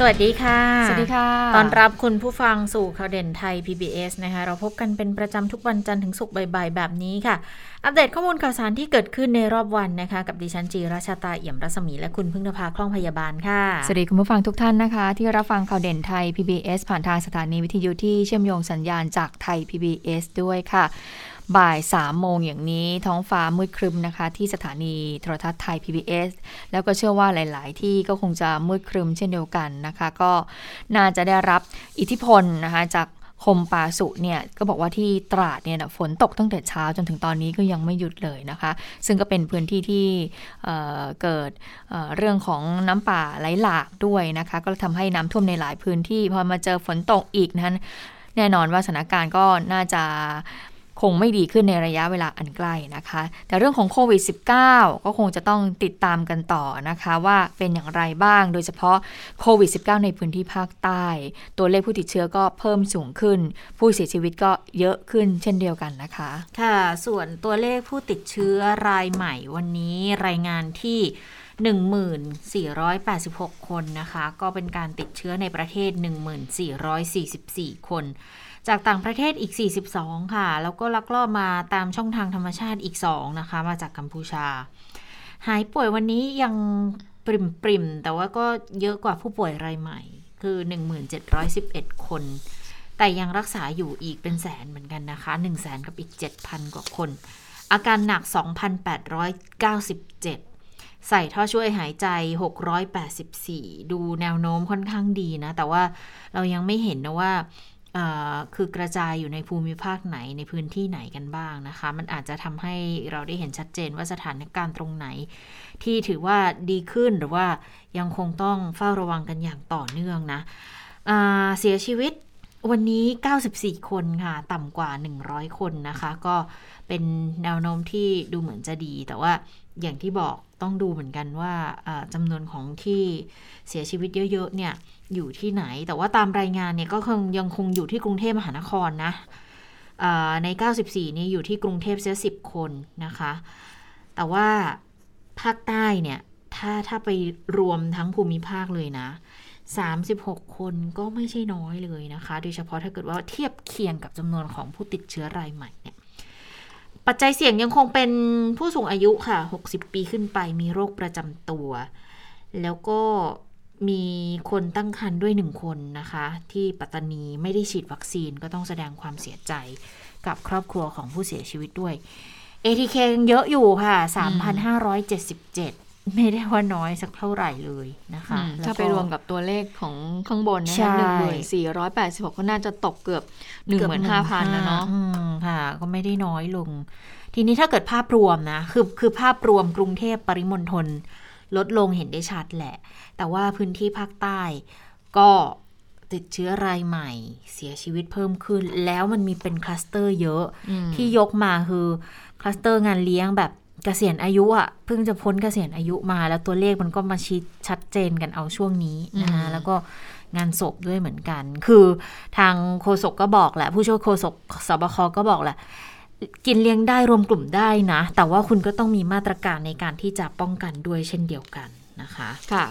สวัสดีค่ะ สวัสดีค่ะ ตอนรับคุณผู้ฟังสู่ข่าวเด่นไทย PBS นะคะ เราพบกันเป็นประจำทุกวันจันทร์ถึงศุกร์บ่ายๆ แบบนี้ค่ะ อัปเดตข้อมูลข่าวสารที่เกิดขึ้นในรอบวันนะคะ กับดิฉันจีราชาตาเอี่ยมรัศมีและคุณพึ่งนภาคล่องพยาบาลค่ะ สวัสดีคุณผู้ฟังทุกท่านนะคะ ที่รับฟังข่าวเด่นไทย PBS ผ่านทางสถานีวิทยุที่เชื่อมโยงสัญญาณจากไทย PBS ด้วยค่ะ บ่าย3โมงอย่างนี้ท้องฟ้ามืดครึมนะคะ ที่สถานีโทรทัศน์ไทย PBS แล้วก็เชื่อว่าหลาย ๆ ที่ก็คงจะมืดครึมเช่นเดียวกันนะคะ ก็น่าจะได้รับอิทธิพลนะคะจากคมปาสุเนี่ยก็บอกว่าที่ตราดเนี่ยฝนตกตั้งแต่เช้าจนถึงตอนนี้ก็ยังไม่หยุดเลยนะคะ ซึ่งก็เป็นพื้นที่ที่เเกิดเเรื่องของน้ำป่าไหลหลากด้วยนะคะ ก็ทำให้น้ำท่วมในหลายพื้นที่พอมาเจอฝนตกอีกนั้น แน่นอนว่าสถานการณ์ก็น่าจะ คงไม่ดีขึ้นในระยะเวลาอันใกล้นะคะ แต่เรื่องของโควิด -19 ก็คงจะต้องติดตามกันต่อนะคะว่าเป็นอย่างไรบ้าง โดยเฉพาะโควิด -19 ในพื้นที่ภาคใต้ ตัวเลขผู้ติดเชื้อก็เพิ่มสูงขึ้น ผู้เสียชีวิตก็เยอะขึ้นเช่นเดียวกันนะคะ ค่ะ ส่วนตัวเลขผู้ติดเชื้อรายใหม่วันนี้รายงานที่1486 คนนะคะ ก็เป็นการติดเชื้อในประเทศ 1444 คน จากต่างประเทศอีก 42 ค่ะ แล้วก็ลักลอบมาตามช่องทางธรรมชาติอีก 2 นะคะ มาจากกัมพูชา หายป่วยวันนี้ยังปริมปริมแต่ว่าก็เยอะกว่าผู้ป่วยรายใหม่ คือ 1711 คน แต่ยังรักษาอยู่อีกเป็นแสนเหมือนกันนะคะ 1 0 0 0 0แสนกับอีก 7,000 กว่าคน อาการหนัก 2,897ใส่ท่อช่วยหายใจ 684 ดูแนวโน้มค่อนข้างดีนะ แต่ว่าเรายังไม่เห็นนะว่า คือกระจายอยู่ในภูมิภาคไหนในพื้นที่ไหนกันบ้างนะคะ มันอาจจะทำให้เราได้เห็นชัดเจนว่าสถานการณ์ตรงไหน ที่ถือว่าดีขึ้นหรือว่ายังคงต้องเฝ้าระวังกันอย่างต่อเนื่องนะเสียชีวิตวันนี้ 94 คนค่ะ ต่ำกว่า 100 คนนะคะ ก็เป็นแนวโน้มที่ดูเหมือนจะดี แต่ว่าอย่างที่บอกต้องดูเหมือนกันว่าจำนวนของที่เสียชีวิตเยอะ ๆ เนี่ย อยู่ที่ไหน แต่ว่าตามรายงานเนี่ยก็คงยังคงอยู่ที่กรุงเทพมหานครนะใน 94 นี้อยู่ที่กรุงเทพเสีย10 คนนะคะ แต่ว่าภาคใต้เนี่ย ถ้าถ้าไปรวมทั้งภูมิภาคเลยนะ 36 คนก็ไม่ใช่น้อยเลยนะคะ โดยเฉพาะถ้าเกิดว่าเทียบเคียงกับจำนวนของผู้ติดเชื้อรายใหม่เนี่ยปัจจัยเสี่ยงยังคงเป็นผู้สูงอายุค่ะ 60 ปีขึ้นไปมีโรคประจำตัว แล้วก็ มีคนตั้งครรภ์ด้วยหนึ่งคนนะคะ ที่ปัตตานีไม่ได้ฉีดวัคซีนก็ต้องแสดงความเสียใจกับครอบครัวของผู้เสียชีวิตด้วย ATK ยังเยอะอยู่ค่ะ 3,577 ไม่ได้ว่าน้อยสักเท่าไหร่เลยนะคะถ้าไปรวมกับตัวเลขของข้างบนนะหนึ่งหมื่นสี่ร้อยแปดสิบหกก็น่าจะตกเกือบหนึ่งหมื่นห้าพันนะเนาะค่ะ ก็ไม่ได้น้อยลง ทีนี้ถ้าเกิดภาพรวมนะ คือคือภาพรวมกรุงเทพปริมณฑล ลดลงเห็นได้ชัดแหละ แต่ว่าพื้นที่ภาคใต้ก็ติดเชื้อรายใหม่เสียชีวิตเพิ่มขึ้น แล้วมันมีเป็นคลัสเตอร์เยอะที่ยกมาคือคลัสเตอร์งานเลี้ยงแบบเกษียณอายุอะ่ะเพิ่งจะพ้นเกษียณอายุมา แล้วตัวเลขมันก็มาชิดชัดเจนกันเอาช่วงนี้นะคะแล้วก็งานศพด้วยเหมือนกัน คือทางโฆษกก็บอกแหละ ผู้ช่วยโฆษกสบคก็บอกแหละ กินเลี้ยงได้รวมกลุ่มได้นะ แต่ว่าคุณก็ต้องมีมาตรการในการที่จะป้องกันด้วยเช่นเดียวกันนะคะ ค่ะ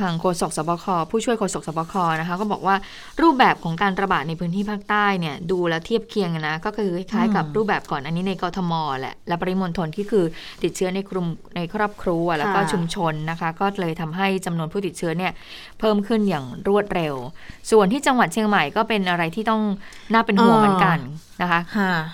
ทางโฆษกสบคผู้ช่วยโฆษกสบคนะคะก็บอกว่ารูปแบบของการระบาดในพื้นที่ภาคใต้เนี่ยดูแล้วเทียบเคียงนะก็คือคล้ายกับรูปแบบก่อนอันนี้ในกทมแหละและปริมณฑลที่คือติดเชื้อในกลุ่มในครอบครัวแล้วก็ชุมชนนะคะก็เลยทำให้จำนวนผู้ติดเชื้อเนี่ยเพิ่มขึ้นอย่างรวดเร็ว ส่วนที่จังหวัดเชียงใหม่ก็เป็นอะไรที่ต้องน่าเป็นห่วงเหมือนกันนะคะ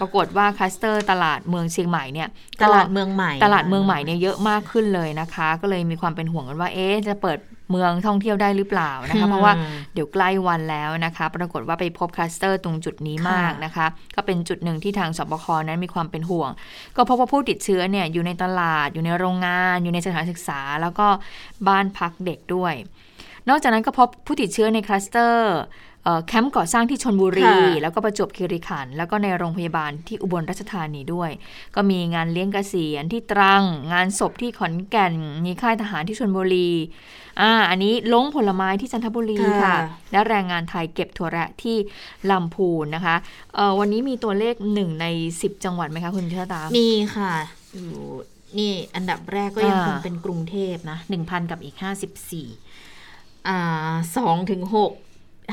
ปรากฏว่าคลัสเตอร์ตลาดเมืองเชียงใหม่เนี่ยตลาดเมืองใหม่ ตลาดเมืองใหม่เนี่ยเยอะมากขึ้นเลยนะคะ ก็เลยมีความเป็นห่วงกันว่าเอ๊ะจะเปิด เมืองท่องเที่ยวได้หรือเปล่านะคะ เพราะว่าเดี๋ยวใกล้วันแล้วนะคะ ปรากฏว่าไปพบคลัสเตอร์ตรงจุดนี้มากนะคะ ก็เป็นจุดหนึ่งที่ทางสบคนั้นมีความเป็นห่วง ก็พบว่าผู้ติดเชื้อเนี่ยอยู่ในตลาด อยู่ในโรงงาน อยู่ในสถานศึกษา แล้วก็บ้านพักเด็กด้วย นอกจากนั้นก็พบผู้ติดเชื้อในคลัสเตอร์แคมป์ก่อสร้างที่ชนบุรี แล้วก็ประจวบคีรีขันธ์แล้วก็ในโรงพยาบาลที่อุบลราชธานีด้วย ก็มีงานเลี้ยงเกษียณที่ตรัง งานศพที่ขอนแก่น มีค่ายทหารที่ชนบุรี อ่าอันนี้ลงผลไม้ที่จันทบุรีค่ะ และแรงงานไทยเก็บถั่วแระที่ลำพูนนะคะเออวันนี้มีตัวเลขหนึ่งในสิบจังหวัดไหมคะคุณเชื่อตา มีค่ะ อยู่นี่อันดับแรกก็ยังคงเป็นกรุงเทพนะหนึ่งพันกับอีกห้าสิบสี่อ่าสองถึงหก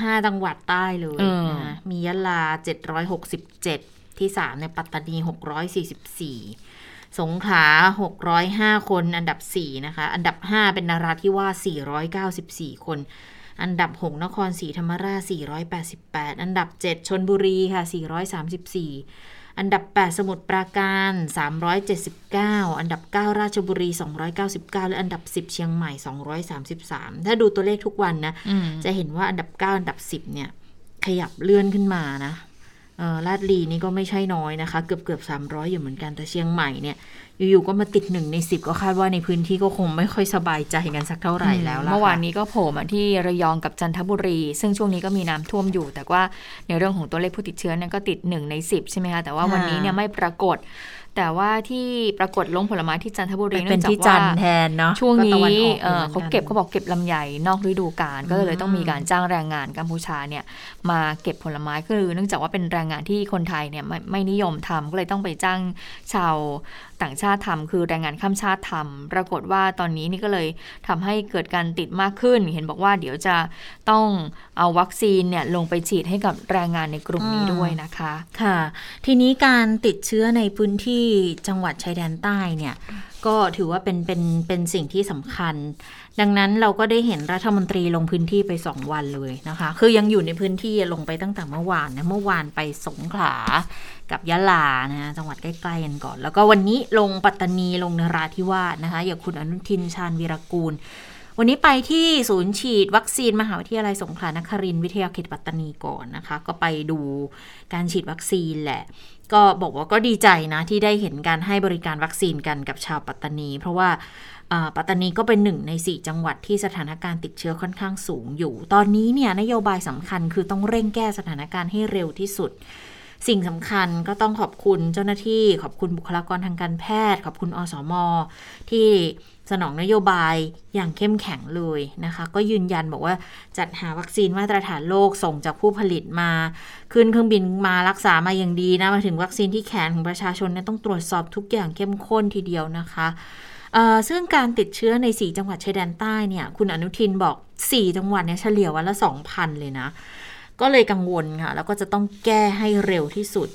ห้าจังหวัดใต้เลยนะมียะลาเจ็ดร้อยหกสิบเจ็ดที่สามในปัตตานีหกร้อยสี่สิบสี่ สงขลา 605 คน อันดับ 4 นะคะ อันดับ 5 เป็นนาราธิวาส494 คน อันดับ 6 นครศรีธรรมราช 488 อันดับ 7 ชนบุรีค่ะ 434 อันดับ 8 สมุทรปราการ 379 อันดับ 9 ราชบุรี 299 และอันดับ 10 เชียงใหม่ 233 ถ้าดูตัวเลขทุกวันนะ จะเห็นว่าอันดับ 9 อันดับ 10 เนี่ย ขยับเลื่อนขึ้นมานะ ลาดลีนี่ก็ไม่ใช่น้อยนะคะ เกือบเกือบสามร้อยอยู่เหมือนกันแต่เชียงใหม่เนี่ยอยู่ๆก็มาติดหนึ่งในสิบก็คาดว่าในพื้นที่ก็คงไม่ค่อยสบายใจกันสักเท่าไหร่แล้วเมื่อวานนี้ก็โผล่มาที่ระยองกับจันทบุรี ซึ่งช่วงนี้ก็มีน้ำท่วมอยู่ แต่ว่าในเรื่องของตัวเลขผู้ติดเชื้อนั้นก็ติดหนึ่งในสิบใช่ไหมคะแต่ว่าวันนี้เนี่ยไม่ปรากฏ แต่ว่าที่ปรากฏลงผลไม้ที่จันทบุรีเนื่องจากว่าแทนเนาะช่วงนี้เขาเก็บเขาบอกเก็บลำไยนอกฤดูกาลก็เลยต้องมีการจ้างแรงงานกัมพูชาเนี่ยมาเก็บผลไม้คือเนื่องจากว่าเป็นแรงงานที่คนไทยเนี่ยไม่ไม่นิยมทำก็เลยต้องไปจ้างชาวต่างชาติทำคือแรงงานข้ามชาติทำปรากฏว่าตอนนี้นี่ก็เลยทำให้เกิดการติดมากขึ้น เห็นบอกว่าเดี๋ยวจะต้องเอาวัคซีนเนี่ยลงไปฉีดให้กับแรงงานในกลุ่มนี้ด้วยนะคะ ค่ะ ทีนี้การติดเชื้อในพื้นที่จังหวัดชายแดนใต้เนี่ย ก็ถือว่าเป็นเป็นเป็นสิ่งที่สำคัญ ดังนั้นเราก็ได้เห็นรัฐมนตรีลงพื้นที่ไปสองวันเลยนะคะ คือยังอยู่ในพื้นที่ลงไปตั้งแต่เมื่อวานนะเมื่อวานไปสงขลากับยะลานะจังหวัดใกล้ๆกันก่อน แล้วก็วันนี้ลงปัตตานีลงนราธิวาสนะคะอย่างคุณอนุทินชาญวีรกูล วันนี้ไปที่ศูนย์ฉีดวัคซีนมหาวิทยาลัยสงขลานครินทร์วิทยาเขตปัตตานีก่อนนะคะ ก็ไปดูการฉีดวัคซีนแหละ ก็บอกว่าก็ดีใจนะที่ได้เห็นการให้บริการวัคซีนกันกับชาวปัตตานี เพราะว่าปัตตานีก็เป็นหนึ่งใน 4 จังหวัดที่สถานการณ์ติดเชื้อค่อนข้างสูงอยู่ ตอนนี้เนี่ยนโยบายสำคัญคือต้องเร่งแก้สถานการณ์ให้เร็วที่สุด สิ่งสำคัญก็ต้องขอบคุณเจ้าหน้าที่ ขอบคุณบุคลากรทางการแพทย์ ขอบคุณอสม ที่ สนองนโยบายอย่างเข้มแข็งเลยนะคะ ก็ยืนยันบอกว่าจัดหาวัคซีนมาตรฐานโลกส่งจากผู้ผลิตมา ขึ้นเครื่องบินมารักษามาอย่างดีนะ มาถึงวัคซีนที่แขนของประชาชนเนี่ยต้องตรวจสอบทุกอย่างเข้มข้นทีเดียวนะคะซึ่งการติดเชื้อใน 4 จังหวัดชายแดนใต้เนี่ย คุณอนุทินบอก 4 จังหวัดเนี่ยเฉลี่ยวันละ 2,000 เลยนะ ก็เลยกังวลค่ะ แล้วก็จะต้องแก้ให้เร็วที่สุด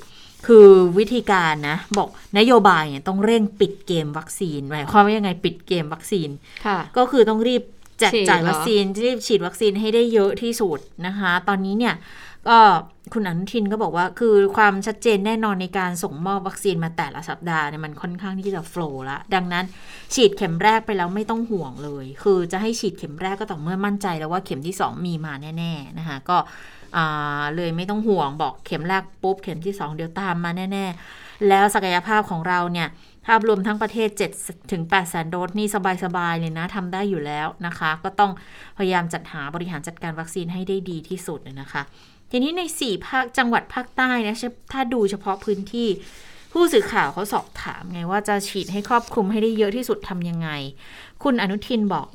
คือวิธีการนะบอกนโยบายเนี่ยต้องเร่งปิดเกมวัคซีนหมายความว่ายังไงปิดเกมวัคซีนก็คือต้องรีบแจกจ่ายวัคซีนรีบฉีดวัคซีนให้ได้เยอะที่สุดนะคะ ตอนนี้เนี่ยก็คุณอนุทินก็บอกว่าคือความชัดเจนแน่นอนในการส่งมอบวัคซีนมาแต่ละสัปดาห์เนี่ยมันค่อนข้างที่จะโฟล์ละดังนั้น ฉีดเข็มแรกไปแล้วไม่ต้องห่วงเลย คือจะให้ฉีดเข็มแรกก็ต่อเมื่อมั่นใจแล้วว่าเข็มที่ 2 มีมาแน่ ๆ นะคะก็ เลยไม่ต้องห่วงบอกเข็มแรกปุ๊บ เข็มที่ 2 เดี๋ยวตามมาแน่ ๆ แล้วศักยภาพของเราเนี่ยภาพรวมทั้งประเทศ7ถึง8แสนโดสนี่สบายๆเลยนะทำได้อยู่แล้วนะคะ ก็ต้องพยายามจัดหาบริหารจัดการวัคซีนให้ได้ดีที่สุดนะคะ ทีนี้ใน 4 ภาคจังหวัดภาคใต้นะถ้าดูเฉพาะพื้นที่ผู้สื่อข่าวเขาสอบถามไงว่าจะฉีดให้ครอบคลุมให้ได้เยอะที่สุดทำยังไง คุณอนุทินบอก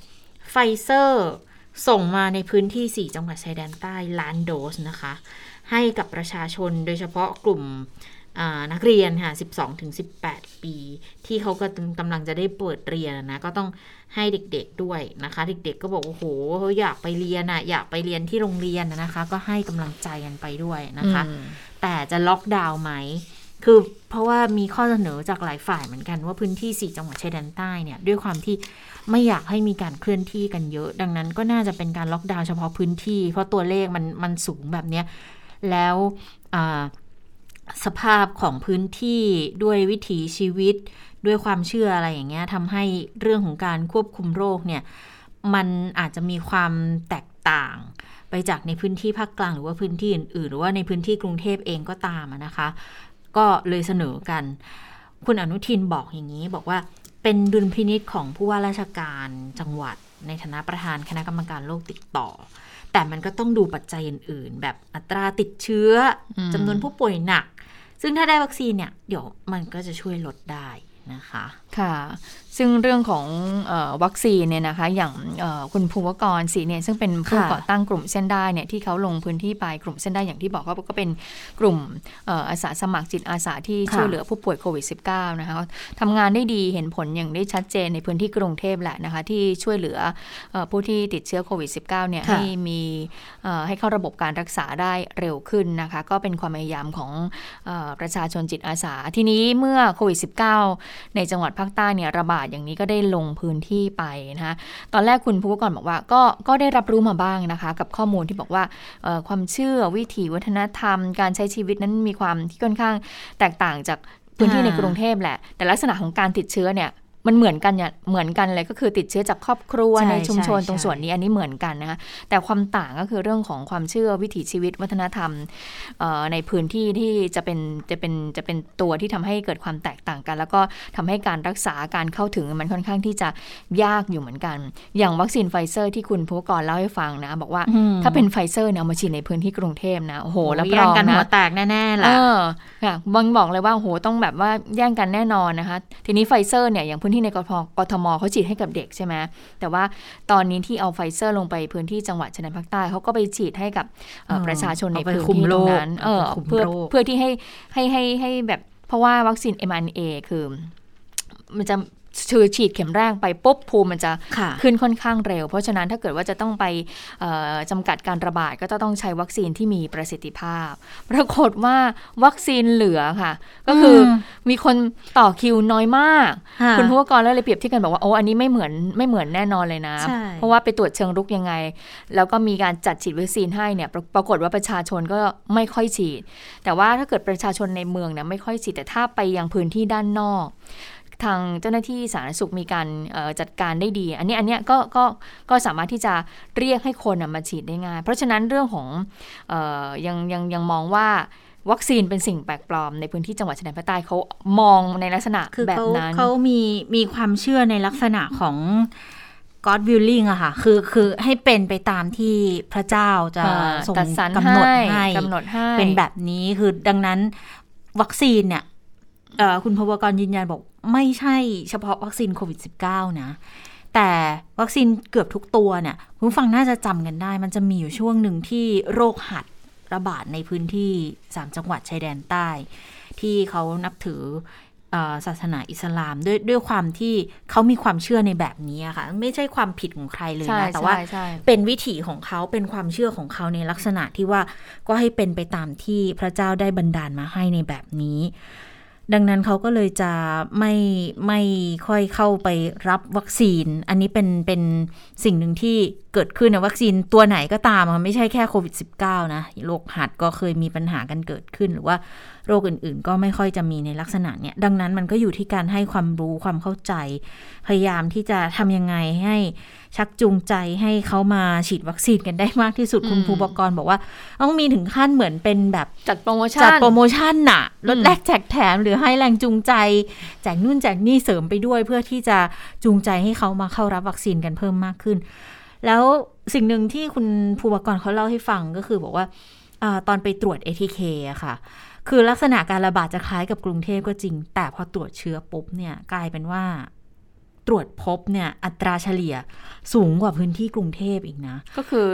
ไฟเซอร์ ส่งมาในพื้นที่ 4 จังหวัดชายแดนใต้ล้านโดสนะคะ ให้กับประชาชนโดยเฉพาะกลุ่มนักเรียนค่ะ 12-18 ปี ที่เขาก็กำลังจะได้เปิดเรียนนะ ก็ต้องให้เด็กๆด้วยนะคะ เด็กๆก็บอกโอ้โหเขาอยากไปเรียนอะอยากไปเรียนที่โรงเรียนนะคะ ก็ให้กำลังใจกันไปด้วยนะคะ แต่จะล็อกดาวน์ไหม คือเพราะว่ามีข้อเสนอจากหลายฝ่ายเหมือนกันว่าพื้นที่ 4 จังหวัดชายแดนใต้เนี่ยด้วยความที่ไม่อยากให้มีการเคลื่อนที่กันเยอะ ดังนั้นก็น่าจะเป็นการล็อกดาวน์เฉพาะพื้นที่ เพราะตัวเลขมันมันสูงแบบนี้แล้วสภาพของพื้นที่ด้วยวิถีชีวิต ด้วยความเชื่ออะไรอย่างเงี้ยทำให้เรื่องของการควบคุมโรคเนี่ยมันอาจจะมีความแตกต่างไปจากในพื้นที่ภาคกลางหรือว่าพื้นที่อื่นๆ หรือว่าในพื้นที่กรุงเทพเองก็ตามนะคะ ก็เลยเสนอกัน คุณอนุทินบอกอย่างนี้บอกว่าเป็นดุลพินิษของผู้ว่าราชการจังหวัด ในฐานะประธานคณะกรรมการโรคติดต่อ แต่มันก็ต้องดูปัจจัยอื่น ๆ แบบอัตราติดเชื้ออจำนวนผู้ป่วยหนัก ซึ่งถ้าได้วัคซีนเนี่ย เดี๋ยวมันก็จะช่วยลดได้นะคะ ค่ะ ซึ่งเรื่องของเออวัคซีนเนี่ยนะคะ อย่างเอ่อคุณภูวกรศรีเนี่ยซึ่งเป็นผู้ค่ะก่อตั้งกลุ่มเส้นได้เนี่ยที่เขาลงพื้นที่ไปกลุ่มเส้นได้อย่างที่บอกว่าก็เป็นกลุ่มเอ่ออาสาสมัครจิตอาสาที่ค่ะช่วยเหลือผู้ป่วยโควิด -19 นะคะทำงานได้ดีเห็นผลอย่างได้ชัดเจนในพื้นที่กรุงเทพแหละนะคะที่ช่วยเหลือเอ่อผู้ที่ติดเชื้อโควิด -19 เนี่ยค่ะให้มีเอ่อให้เข้าระบบการรักษาได้เร็วขึ้นนะคะก็เป็นความพยายามของเออประชาชนจิตอาสา ทีนี้เมื่อโควิด -19 ในจังหวัดภาคใต้เนี่ยระบาดอย่างนี้ก็ได้ลงพื้นที่ไปนะคะตอนแรกคุณผู้กรบอกว่าก็ก็ได้รับรู้มาบ้างนะคะ กับข้อมูลที่บอกว่าความเชื่อวิถีวัฒนธรรม การใช้ชีวิตนั้นมีความที่ค่อนข้างแตกต่างจากพื้นที่ในกรุงเทพแหละ แต่ลักษณะของการติดเชื้อเนี่ย มันเหมือนกันเนี่ยเหมือนกันเลยก็คือติดเชื้อจากครอบครัวใช่ในชุมชนใช่ตรงส่วนนี้อันนี้เหมือนกันนะคะแต่ความต่างก็คือเรื่องของความเชื่อวิถีชีวิตวัฒนธรรมเอ่อในพื้นที่ที่จะเป็นจะเป็นจะเป็นตัวที่ทำให้เกิดความแตกต่างกัน แล้วก็ทำให้การรักษาการเข้าถึงมันค่อนข้างที่จะยากอยู่เหมือนกัน อย่างวัคซีนไฟเซอร์ที่คุณภูวกรเล่าให้ฟังนะ บอกว่าอืมถ้าเป็นไฟเซอร์เนี่ยเอามาฉีดในพื้นที่กรุงเทพนะโอ้โหรับรแย่องงกันหัวนะแตกแน่ๆเอล่ะอค่ะบางบอกเลยว่าโอ้โหต้องแบบว่าแย่งกันแน่นอนนะคะ ทีนี้ไฟเซอร์เนี่ยอย่างพื้นที่ในกทมกทมเขาฉีดให้กับเด็กใช่ไหมแต่ว่าตอนนี้ที่เอาไฟเซอร์ลงไปพื้นที่จังหวัดชายแดนภาคใต้เขาก็ไปฉีดให้กับเอ่ออืมประชาชนในเอาไปพื้นคุมที่ตรงนั้นโรคเออเอาไปคุมเพื่อโรคเพื่อที่ให้ให้ให้ให้แบบเพราะว่าวัคซีน mRNA คือมันจะ คือฉีดเข็มแรกไปปุ๊บภูมิมันจะค่ะขึ้นค่อนข้างเร็ว เพราะฉะนั้นถ้าเกิดว่าจะต้องไปเอ่อจำกัดการระบาดก็จะต้องใช้วัคซีนที่มีประสิทธิภาพ ปรากฏว่าวัคซีนเหลือค่ะ ก็คืออมมีคนต่อคิวน้อยมากค่ะคุณผู้กรเลยเปรียบเที่กันบอกว่าโอ้อันนี้ไม่เหมือนไม่เหมือนแน่นอนเลยนะใช่เพราะว่าไปตรวจเชิงรุกยังไง แล้วก็มีการจัดฉีดวัคซีนให้เนี่ยปรปรากฏว่าประชาชนก็ไม่ค่อยฉีด แต่ว่าถ้าเกิดประชาชนในเมืองเนี่ยไม่ค่อยฉีดแต่ถ้าไปยังพื้นที่ด้านนอก ทางเจ้าหน้าที่สาธารณสุขมีการเอ่อจัดการได้ดี อันนี้อันเนี้ยก็ก็ก็สามารถที่จะเรียกให้คนน่ะมาฉีดได้ง่าย เพราะฉะนั้นเรื่องของเออยังยังยังมองว่าวัคซีนเป็นสิ่งแปลกปลอมในพื้นที่จังหวัดชายแดนภาคใต้เขามองในลักษณะคือแบบเขานั้นเขามีมีความเชื่อในลักษณะของ God willing อะค่ะ คือคือให้เป็นไปตามที่พระเจ้าจะอ่าทรงตัดสรรกำหนดให้ให้กำหนดให้เป็นแบบนี้คือดังนั้นวัคซีนเนี่ยเอ่อคุณพวกรยืนยันบอก ไม่ใช่เฉพาะวัคซีนโควิด -19 นะ แต่วัคซีนเกือบทุกตัวเนี่ยคุณผู้ฟังน่าจะจำกันได้ มันจะมีอยู่ช่วงหนึ่งที่โรคหัดระบาดในพื้นที่สามจังหวัดชายแดนใต้ ที่เขานับถือเอ่อศาสนาอิสลามด้วยด้วยความที่เขามีความเชื่อในแบบนี้อะค่ะ ไม่ใช่ความผิดของใครเลยใช่นะ แต่ว่าใช่ใช่เป็นวิถีของเขาเป็นความเชื่อของเขาในลักษณะที่ว่าก็ให้เป็นไปตามที่พระเจ้าได้บันดาลมาให้ในแบบนี้ ดังนั้นเขาก็เลยจะไม่ไม่ค่อยเข้าไปรับวัคซีน อันนี้เป็นเป็นสิ่งหนึ่งที่เกิดขึ้นนะวัคซีนตัวไหนก็ตามอะไม่ใช่แค่โควิด -19 นะโรคหัดก็เคยมีปัญหากันเกิดขึ้น หรือว่าโรคอื่นๆ ก็ไม่ค่อยจะมีในลักษณะเนี้ยดังนั้นมันก็อยู่ที่การให้ความรู้ความเข้าใจ พยายามที่จะทำยังไงให้ ชักจูงใจให้เขามาฉีดวัคซีนกันได้มากที่สุดอืมคุณภูบกรบอกว่า ต้องมีถึงขั้นเหมือนเป็นแบบจัดโปรโมชั่นจัดโปรโมชั่นน่ะลดอืมแลกแจกแถมหรือให้แรงจูงใจแจกนู่นแจกนี่เสริมไปด้วย เพื่อที่จะจูงใจให้เขามาเข้ารับวัคซีนกันเพิ่มมากขึ้น แล้วสิ่งหนึ่งที่คุณภูบกรเขาเล่าให้ฟังก็คือบอกว่าอาตอนไปตรวจ ATK อะค่ะคือลักษณะการระบาดจะคล้ายกับกรุงเทพก็จริง แต่พอตรวจเชื้อปุ๊บเนี่ยกลายเป็นว่า ตรวจพบเนี่ยอัตราเฉลี่ยสูงกว่าพื้นที่กรุงเทพอีกนะ ก็คือ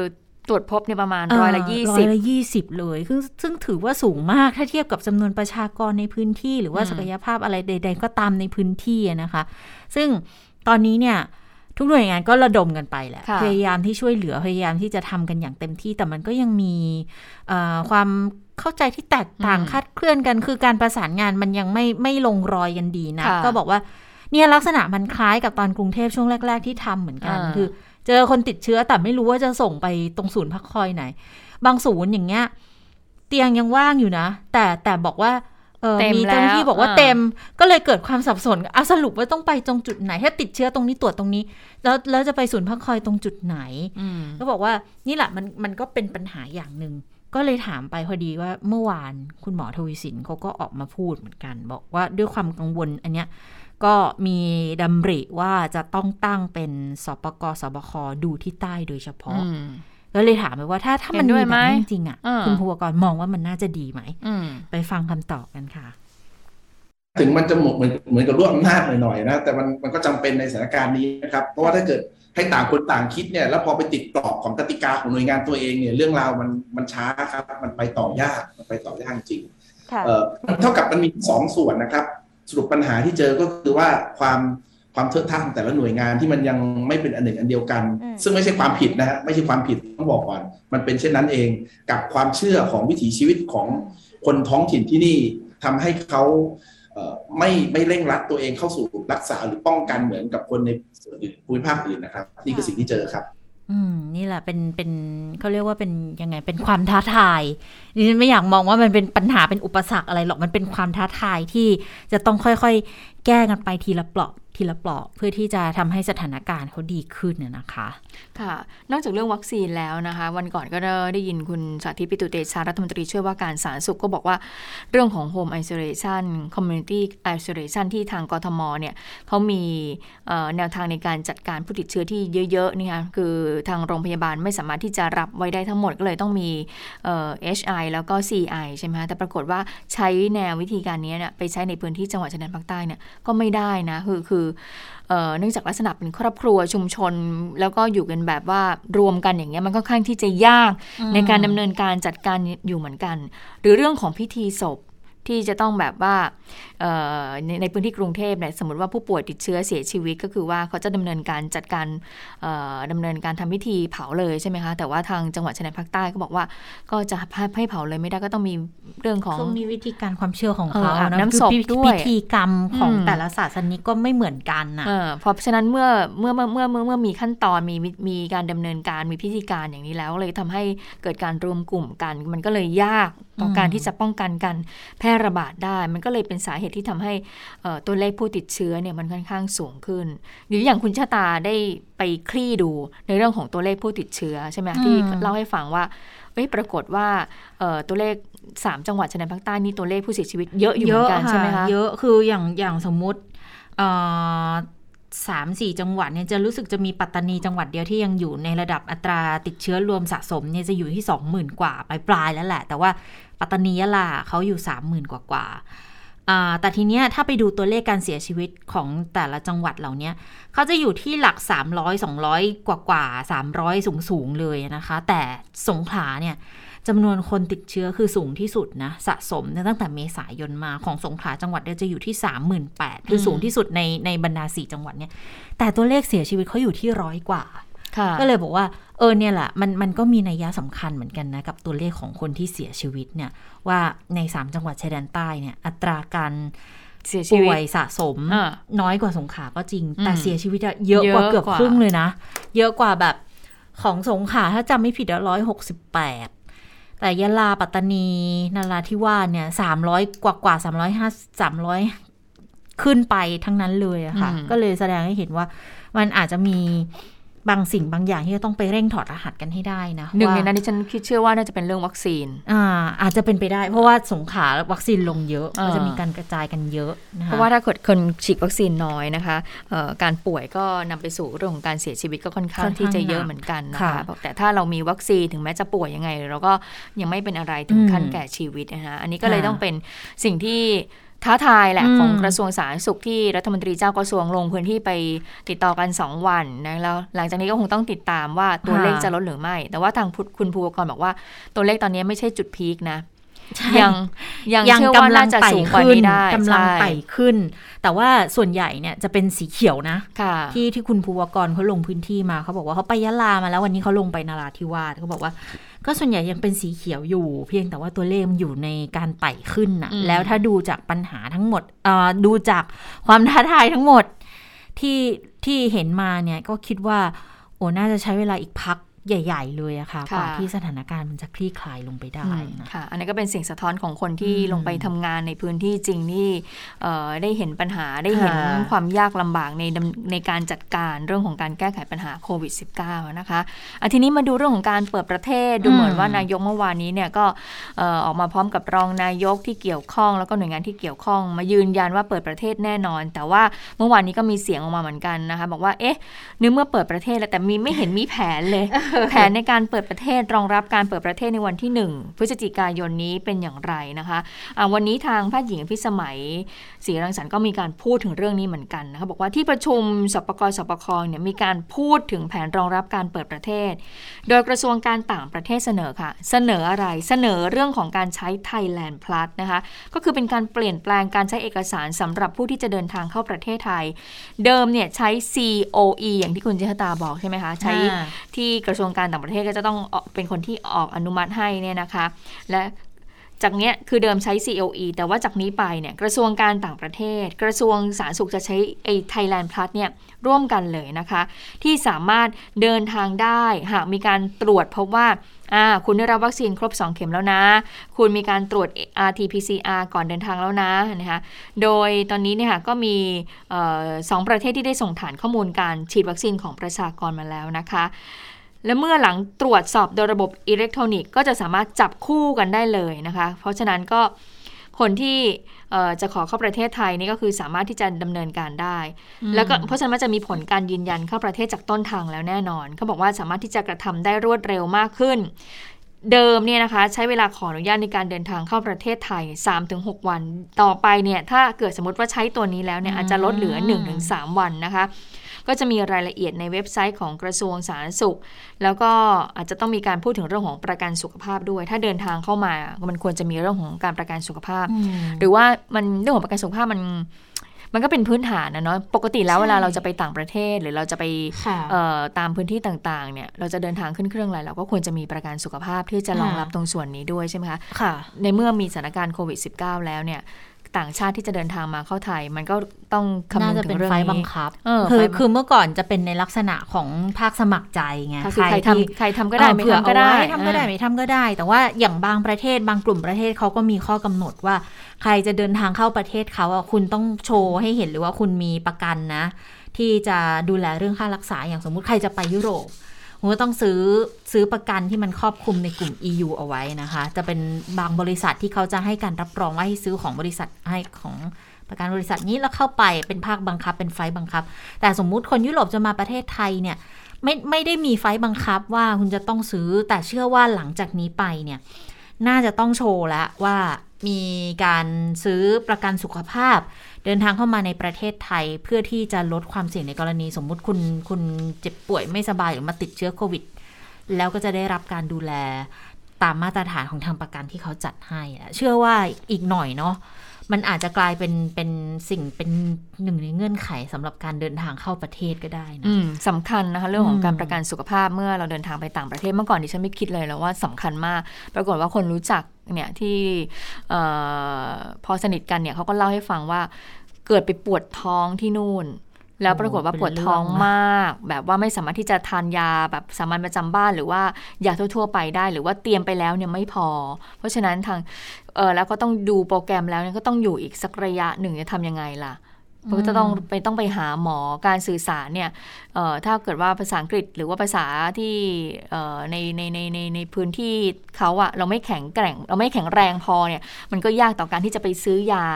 ตรวจพบในยประมาณร้อยละยี่ร้อสิยบละยี่สิบเลยซึ่งซึ่งถือว่าสูงมากถ้าเทียบกับจำนวนประชากรในพื้นที่หรือว่าอืมศักยภาพอะไรใด ๆ ก็ตามในพื้นที่อะนะคะ ซึ่งตอนนี้เนี่ยทุกหน่วยงานก็ระดมกันไปแหละค่ะพยายามที่ช่วยเหลือ พยายามที่จะทำกันอย่างเต็มที่ แต่มันก็ยังมีเอ่อความเข้าใจที่แตกต่างคลาดเคลื่อนกัน คือการประสานงานมันยังไม่ไม่ลงรอยกันดีนะค่ะก็บอกว่า เนี่ยลักษณะมันคล้ายกับตอนกรุงเทพช่วงแรก ๆ ที่ทำเหมือนกันอ่าคือ เจอคนติดเชื้อแต่ไม่รู้ว่าจะส่งไปตรงศูนย์พักคอยไหน บางศูนย์อย่างเงี้ย เตียงยังว่างอยู่นะ แต่แต่บอกว่าเออเต็มมีเจ้าหน้าที่แล้วบอกว่าอ่าเต็มก็เลยเกิดความสับสนเอาสรุปว่าต้องไปตรงจุดไหน ถ้าติดเชื้อตรงนี้ตรวจตรงนี้ แล้วแล้วจะไปศูนย์พักคอยตรงจุดไหนอืมก็บอกว่านี่แหละมันมันก็เป็นปัญหาอย่างหนึ่งก็เลยถามไปพอดีว่าเมื่อวานคุณหมอทวีสินเขาก็ออกมาพูดเหมือนกัน บอกว่าด้วยความกังวลอันเนี้ย ก็มีดำริว่าจะต้องตั้งเป็นสปกสบคดูที่ใต้โดยเฉพาะอืมก็เลยถามไปว่าถ้าถ้ามันเห็นด้มีวยแบไหมบนี้จริงๆอะอืมคุณภูวกรมองว่ามันน่าจะดีไหมอืมไปฟังคำตอบกันค่ะ ถึงมันจะเหมือนเหมือนกับร่วมอำนาจหน่อยๆนะแต่มันมันก็จำเป็นในสถานการณ์นี้นะครับ เพราะว่าถ้าเกิดให้ต่างคนต่างคิดเนี่ยแล้วพอไปติดกรอบของกติกาของหน่วยงานตัวเองเนี่ยเรื่องราวมันมันช้าครับ มันไปต่อยากมันไปต่อยากจริงค่ะเอ่อเท่ากับมันมีสองส่วนนะครับ สรุปปัญหาที่เจอก็คือว่าความความเทอะทะของแต่ละหน่วยงานที่มันยังไม่เป็นอันหนึ่งอันเดียวกันอืมซึ่งไม่ใช่ความผิดนะฮะไม่ใช่ความผิดต้องบอกก่อน มันเป็นเช่นนั้นเองกับความเชื่อของวิถีชีวิตของคนท้องถิ่นที่นี่ทำให้เขาเอ่อไม่ไม่เร่งรัดตัวเองเข้าสู่รักษาหรือป้องกันเหมือนกับคนในส่วนอื่นภูมิภาคอื่นนะครับ นี่คือสิ่งที่เจอครับ อืมนี่แหละเป็นเป็นเขาเรียกว่าเป็นยังไงเป็นความท้าทายนี่ไม่อยากมองว่ามันเป็นปัญหาเป็นอุปสรรคอะไรหรอกมันเป็นความท้าทายที่จะต้องค่อยๆ แก้กันไปทีละเปลาะทีละเปลาะเพื่อที่จะทำให้สถานการณ์เขาดีขึ้นน่ะนะคะ ค่ะ นอกจากเรื่องวัคซีนแล้วนะคะ วันก่อนก็ได้ยินคุณสาธิตปิตุเตชารัฐมนตรีช่วยว่าการสาธารณสุขก็บอกว่าเรื่องของ Home Isolation Community Isolation ที่ทางกทมเนี่ยเขามีแนวทางในการจัดการผู้ติดเชื้อที่เยอะๆนี่ค่ะคือทางโรงพยาบาลไม่สามารถที่จะรับไว้ได้ทั้งหมดก็เลยต้องมีเอ่อแล้วก็ CI ใช่ไหมคะแต่ปรากฏว่าใช้แนววิธีการนี้เนี่ยไปใช้ในพื้นที่จังหวัดชายแดนภาคใต้เนี่ยก็ไม่ได้นะคือคือเอ่อเนื่องจากลักษณะเป็นครอบครัวชุมชน แล้วก็อยู่กันแบบว่ารวมกันอย่างเงี้ยมันค่อนข้างที่จะยากในการดำเนินการจัดการอยู่เหมือนกัน หรือเรื่องของพิธีศพ ที่จะต้องแบบว่าเอ่อในในพื้นที่กรุงเทพเนี่ยสมมติว่าผู้ป่วยติดเชื้อเสียชีวิตก็คือว่าเขาจะดำเนินการจัดการเอ่อดำเนินการทำพิธีเผาเลยใช่ไหมคะ แต่ว่าทางจังหวัดชายแดนภาคใต้ก็บอกว่า ก็จะให้ให้เผาเลยไม่ได้ก็ต้องมีเรื่องของเขามีวิธีการความเชื่อของเออเขาอาบนะน้ำศพคือพิด้วยพิธีกรรมของอืมแต่ละศาสนิกก็ไม่เหมือนกันน่ะเออเพราะฉะนั้นเมื่อเมื่อเมื่อเมื่อเมื่อเมื่อมีขั้นตอนมีมีมีการดำเนินการมีพิธีการอย่างนี้แล้วเลยทำให้เกิดการรวมกลุ่มกัน มันก็เลยยาก ต่ออมการที่จะป้องกันการแพร่ระบาดได้ มันก็เลยเป็นสาเหตุที่ทำให้เอ่อตัวเลขผู้ติดเชื้อเนี่ยมันค่อนข้างสูงขึ้น หรืออย่างคุณชาตาได้ไปคลี่ดูในเรื่องของตัวเลขผู้ติดเชื้อใช่ไหมที่เล่าให้ฟังว่าเอ้ยปรากฏว่าเอ่อตัวเลขสามจังหวัดชายแดนภาคใต้นี่ตัวเลขผู้เสียชีวิตเยอะอยู่เหมือนกันใช่ไหมคะเยอะคืออย่างอย่างสมมุติเอ่อสามสี่จังหวัดเนี่ยจะรู้สึกจะมีปัตตานีจังหวัดเดียวที่ยังอยู่ในระดับอัตราติดเชื้อรวมสะสมเนี่ยจะอยู่ที่สองหมื่นกว่าปลายปลายๆแล้วแหละ แต่ว่า ปัตตานียะลาเขาอยู่สามหมื่นกว่ากว่าอ่าแต่ทีเนี้ยถ้าไปดูตัวเลขการเสียชีวิตของแต่ละจังหวัดเหล่าเนี้ยเขาจะอยู่ที่หลัก 300 200 กว่ากว่า 300 สูงสูงๆเลยนะคะ แต่สงขลาเนี่ยจำนวนคนติดเชื้อคือสูงที่สุดนะ สะสมเนี่ยตั้งแต่เมษายนมาของสงขลาจังหวัดเนี่ยจะอยู่ที่ 38,000คือสูงที่สุดในในบรรดาสี่จังหวัดเนี่ยแต่ตัวเลขเสียชีวิตเขาอยู่ที่ร้อยกว่าค่ะก็เลยบอกว่า เออเนี่ยแหละมันมันก็มีนัยยะสำคัญเหมือนกันนะ กับตัวเลขของคนที่เสียชีวิตเนี่ย ว่าใน 3 จังหวัดชายแดนใต้เนี่ย อัตราการเสียชีป่วิวตยสะสมอ่าน้อยกว่าสงขลาก็จริงอืมแต่เสียชีวิตอะเยอะกว่าเยอะเกือบกว่าครึ่งเลยนะ เยอะกว่าแบบของสงขลาถ้าจำไม่ผิดร้อยหกสิบแปดแต่ยะลาปัตตานีนาราธิวาสเนี่ยสามร้อยกว่ากว่าสามร้อยห้าสามร้อยขึ้นไปทั้งนั้นเลยอะค่ะอืมก็เลยแสดงให้เห็นว่ามันอาจจะมี บางสิ่งบางอย่างที่จะต้องไปเร่งถอดรหัสกันให้ได้นะหนึ่งในว่านั้นที่ฉันคิดเชื่อว่าน่าจะเป็นเรื่องวัคซีน อ่า อาจจะเป็นไปได้ เพราะว่าสงขลาวัคซีนลงเยอะอ่าก็จะมีการกระจายกันเยอะนะคะเพราะว่าถ้าเกิดคนฉีดวัคซีนน้อยนะคะเอ่อการป่วยก็นำไปสู่เรื่องของการเสียชีวิตก็ค่อนข้างค่อนข้างที่จะเยอะหนักเหมือนกันนะค่ะคะแต่ถ้าเรามีวัคซีนถึงแม้จะป่วยยังไง เราก็ยังไม่เป็นอะไรถึงอืมขั้นแก่ชีวิตนะคะอันนี้ก็เลยค่ะต้องเป็นสิ่งที่ ท้าทายแหละอืมของกระทรวงสาธารณสุขที่รัฐมนตรีเจ้ากระทรวงลงพื้นที่ไปติดต่อกัน 2 วันนะแล้วหลังจากนี้ก็คงต้องติดตามว่าตัวเลขจะลดหรือไม่ แต่ว่าทางคุณภูวกรบอกว่าตัวเลขตอนนี้ไม่ใช่จุดพีคนะใช่ยังยังเชื่อว่าน่าจะสูงกว่านี้ได้กำลังใช่ไต่ขึ้น แต่ว่าส่วนใหญ่เนี่ยจะเป็นสีเขียวนะค่ะที่ที่คุณภูวกรเขาลงพื้นที่มาเขาบอกว่าเขาไปยะลามาแล้ววันนี้เขาลงไปนาราธิวาสเขาบอกว่า ก็ส่วนใหญ่ยังเป็นสีเขียวอยู่ เพียงแต่ว่าตัวเลขมันอยู่ในการไต่ขึ้นนะอืมแล้วถ้าดูจากปัญหาทั้งหมดเอ่อดูจากความท้าทายทั้งหมดที่ที่เห็นมาเนี่ยก็คิดว่า โอ้น่าจะใช้เวลาอีกพัก ใหญ่ ๆ เลยอะค่ะค่ะกว่าที่สถานการณ์มันจะคลี่คลายลงไปได้อืมนะค่ะ อันนี้ก็เป็นสิ่งสะท้อนของคนที่อืมลงไปทำงานในพื้นที่จริงที่เอ่อได้เห็นปัญหาได้เห็นค่ะความยากลำบากในดำในการจัดการเรื่องของการแก้ไขปัญหาโควิด -19 นะคะอะทีนี้มาดูเรื่องของการเปิดประเทศดูเหมือนว่านายกเมื่อวานนี้เนี่ยก็เอ่อออกมาพร้อมกับรองนายกที่เกี่ยวข้อง แล้วก็หน่วยงานที่เกี่ยวข้อง มายืนยันว่าเปิดประเทศแน่นอน แต่ว่าเมื่อวานนี้ก็มีเสียงออกมาเหมือนกันนะคะ บอกว่าเอ๊ะนึกเมื่อเปิดประเทศแล้วแต่มีไม่เห็นมีแผนเลยแผนในการเปิดประเทศรองรับการเปิดประเทศในวันที่ 1 พฤศจิกายนนี้เป็นอย่างไรนะคะะวันนี้ทางแพทย์หญิงพิสมัย ศรีรังสรรค์ก็มีการพูดถึงเรื่องนี้เหมือนกันนะคะบอกว่าที่ประชุมสปกสปคเนี่ยมีการพูดถึงแผนรองรับการเปิดประเทศ โดยกระทรวงการต่างประเทศเสนอค่ะ เสนออะไรเสนอเรื่องของการใช้ Thailand Plus นะคะก็คือเป็นการเปลี่ยนแปลงการใช้เอกสารสำหรับผู้ที่จะเดินทางเข้าประเทศไทย เดิมเนี่ยใช้ COE อย่างที่คุณเจษตาบอกใช่ไหมคะใช้ที่กระทรวงการต่างประเทศก็จะต้องเป็นคนที่ออกอนุมัติให้เนี่ยนะคะ และ จากนี้คือเดิมใช้ COE แต่ว่าจากนี้ไปเนี่ยกระทรวงการต่างประเทศ กระทรวงสาธารณสุขจะใช้ไอ้ Thailand Plus เนี่ยร่วมกันเลยนะคะ ที่สามารถเดินทางได้หากมีการตรวจพบว่าอ่าคุณได้รับวัคซีนครบ 2 เข็มแล้วนะ คุณมีการตรวจ RT-PCR ก่อนเดินทางแล้วนะนะคะโดยตอนนี้เนี่ยก็มีสองประเทศที่ได้ส่งฐานข้อมูลการฉีดวัคซีนของประชากรมาแล้วนะคะ และเมื่อหลังตรวจสอบโดยระบบอิเล็กทรอนิกส์ก็จะสามารถจับคู่กันได้เลยนะคะ เพราะฉะนั้นก็คนที่จะขอเข้าประเทศไทยนี่ก็คือสามารถที่จะดำเนินการได้ แล้วก็เพราะฉะนั้นมันจะมีผลการยืนยันเข้าประเทศจากต้นทางแล้วแน่นอนเขาบอกว่าสามารถที่จะกระทำได้รวดเร็วมากขึ้น เดิมเนี่ยนะคะ ใช้เวลาขออนุญาตในการเดินทางเข้าประเทศไทย 3-6 วัน ต่อไปเนี่ยถ้าเกิดสมมติว่าใช้ตัวนี้แล้วเนี่ยอาจจะลดเหลือ 1-3 วันนะคะ ก็จะมีรายละเอียดในเว็บไซต์ของกระทรวงสาธารณสุข แล้วก็อาจจะต้องมีการพูดถึงเรื่องของประกันสุขภาพด้วย ถ้าเดินทางเข้ามามันควรจะมีเรื่องของการประกันสุขภาพ หรือว่ามันเรื่องของประกันสุขภาพมันมันก็เป็นพื้นฐานนะเนาะปกติแล้วเวลาเราจะไปต่างประเทศ หรือเราจะไปตามพื้นที่ต่างๆเนี่ยเราจะเดินทางขึ้นเครื่องอะไรเราก็ควรจะมีประกันสุขภาพที่จะรองรับตรงส่วนนี้ด้วยใช่ไหมคะค่ะในเมื่อมีสถานการณ์โควิด -19 แล้วเนี่ย ต่างชาติที่จะเดินทางมาเข้าไทย มันก็ต้องคำนึงถึงเรื่องนี้บังคับคือคือเมื่อก่อนจะเป็นในลักษณะของภาคสมัครใจไงใครทำใครทำก็ได้ไม่ทำก็ได้ทำก็ได้ไม่ทำก็ได้ แต่ว่าอย่างบางประเทศบางกลุ่มประเทศเขาก็มีข้อกำหนดว่า ใครจะเดินทางเข้าประเทศเขาอะคุณต้องโชว์ให้เห็นหรือว่าคุณมีประกันนะ ที่จะดูแลเรื่องค่ารักษาอย่างสมมุติใครจะไปยุโรป คุณก็ต้องซื้อซื้อประกันที่มันครอบคลุมในกลุ่ม EU เอาไว้นะคะ จะเป็นบางบริษัทที่เขาจะให้การรับรองว่าให้ซื้อของบริษัทให้ของประกันบริษัทนี้แล้วเข้าไปเป็นภาคบังคับเป็นไฟบังคับ แต่สมมุติคนยุโรปจะมาประเทศไทยเนี่ยไม่ไม่ได้มีไฟบังคับว่าคุณจะต้องซื้อแต่เชื่อว่าหลังจากนี้ไปเนี่ยน่าจะต้องโชว์แล้วว่ามีการซื้อประกันสุขภาพ เดินทางเข้ามาในประเทศไทยเพื่อที่จะลดความเสี่ยงในกรณีสมมุติคุณคุณเจ็บป่วยไม่สบายหรือมาติดเชื้อโควิด แล้วก็จะได้รับการดูแลตามมาตรฐานของทางประกันที่เขาจัดให้ เชื่อว่าอีกหน่อยเนาะมันอาจจะกลายเป็นเป็นสิ่งเป็นหนึ่งในเงื่อนไขสำหรับการเดินทางเข้าประเทศก็ได้นะสำคัญนะคะเรื่องของการประกันสุขภาพเมื่อเราเดินทางไปต่างประเทศเมื่อก่อนดิฉันไม่คิดเลยแล้วว่าสำคัญมาก ปรากฏว่าคนรู้จัก เนี่ยที่พอสนิทกันเนี่ยเขาก็เล่าให้ฟังว่าเกิดไปปวดท้องที่นู่น แล้วปรากฏว่าปวดท้องมาก แบบว่าไม่สามารถที่จะทานยาแบบสามัญประจำบ้านหรือว่ายาทั่ว ๆ ไปได้ หรือว่าเตรียมไปแล้วเนี่ยไม่พอ เพราะฉะนั้นทางเออแล้วก็ต้องดูโปรแกรมแล้วเนี่ยก็ต้องอยู่อีกสักระยะหนึ่งจะทำยังไงล่ะ เพราะจะต้องไปต้องไปหาหมอการสื่อสารเนี่ยถ้าเกิดว่าภาษาอังกฤษหรือว่าภาษาที่ในในในในในพื้นที่เขาอะเราไม่แข็งแกร่ง เราไม่แข็งแรงพอเนี่ย มันก็ยากต่อการที่จะไปซื้อยา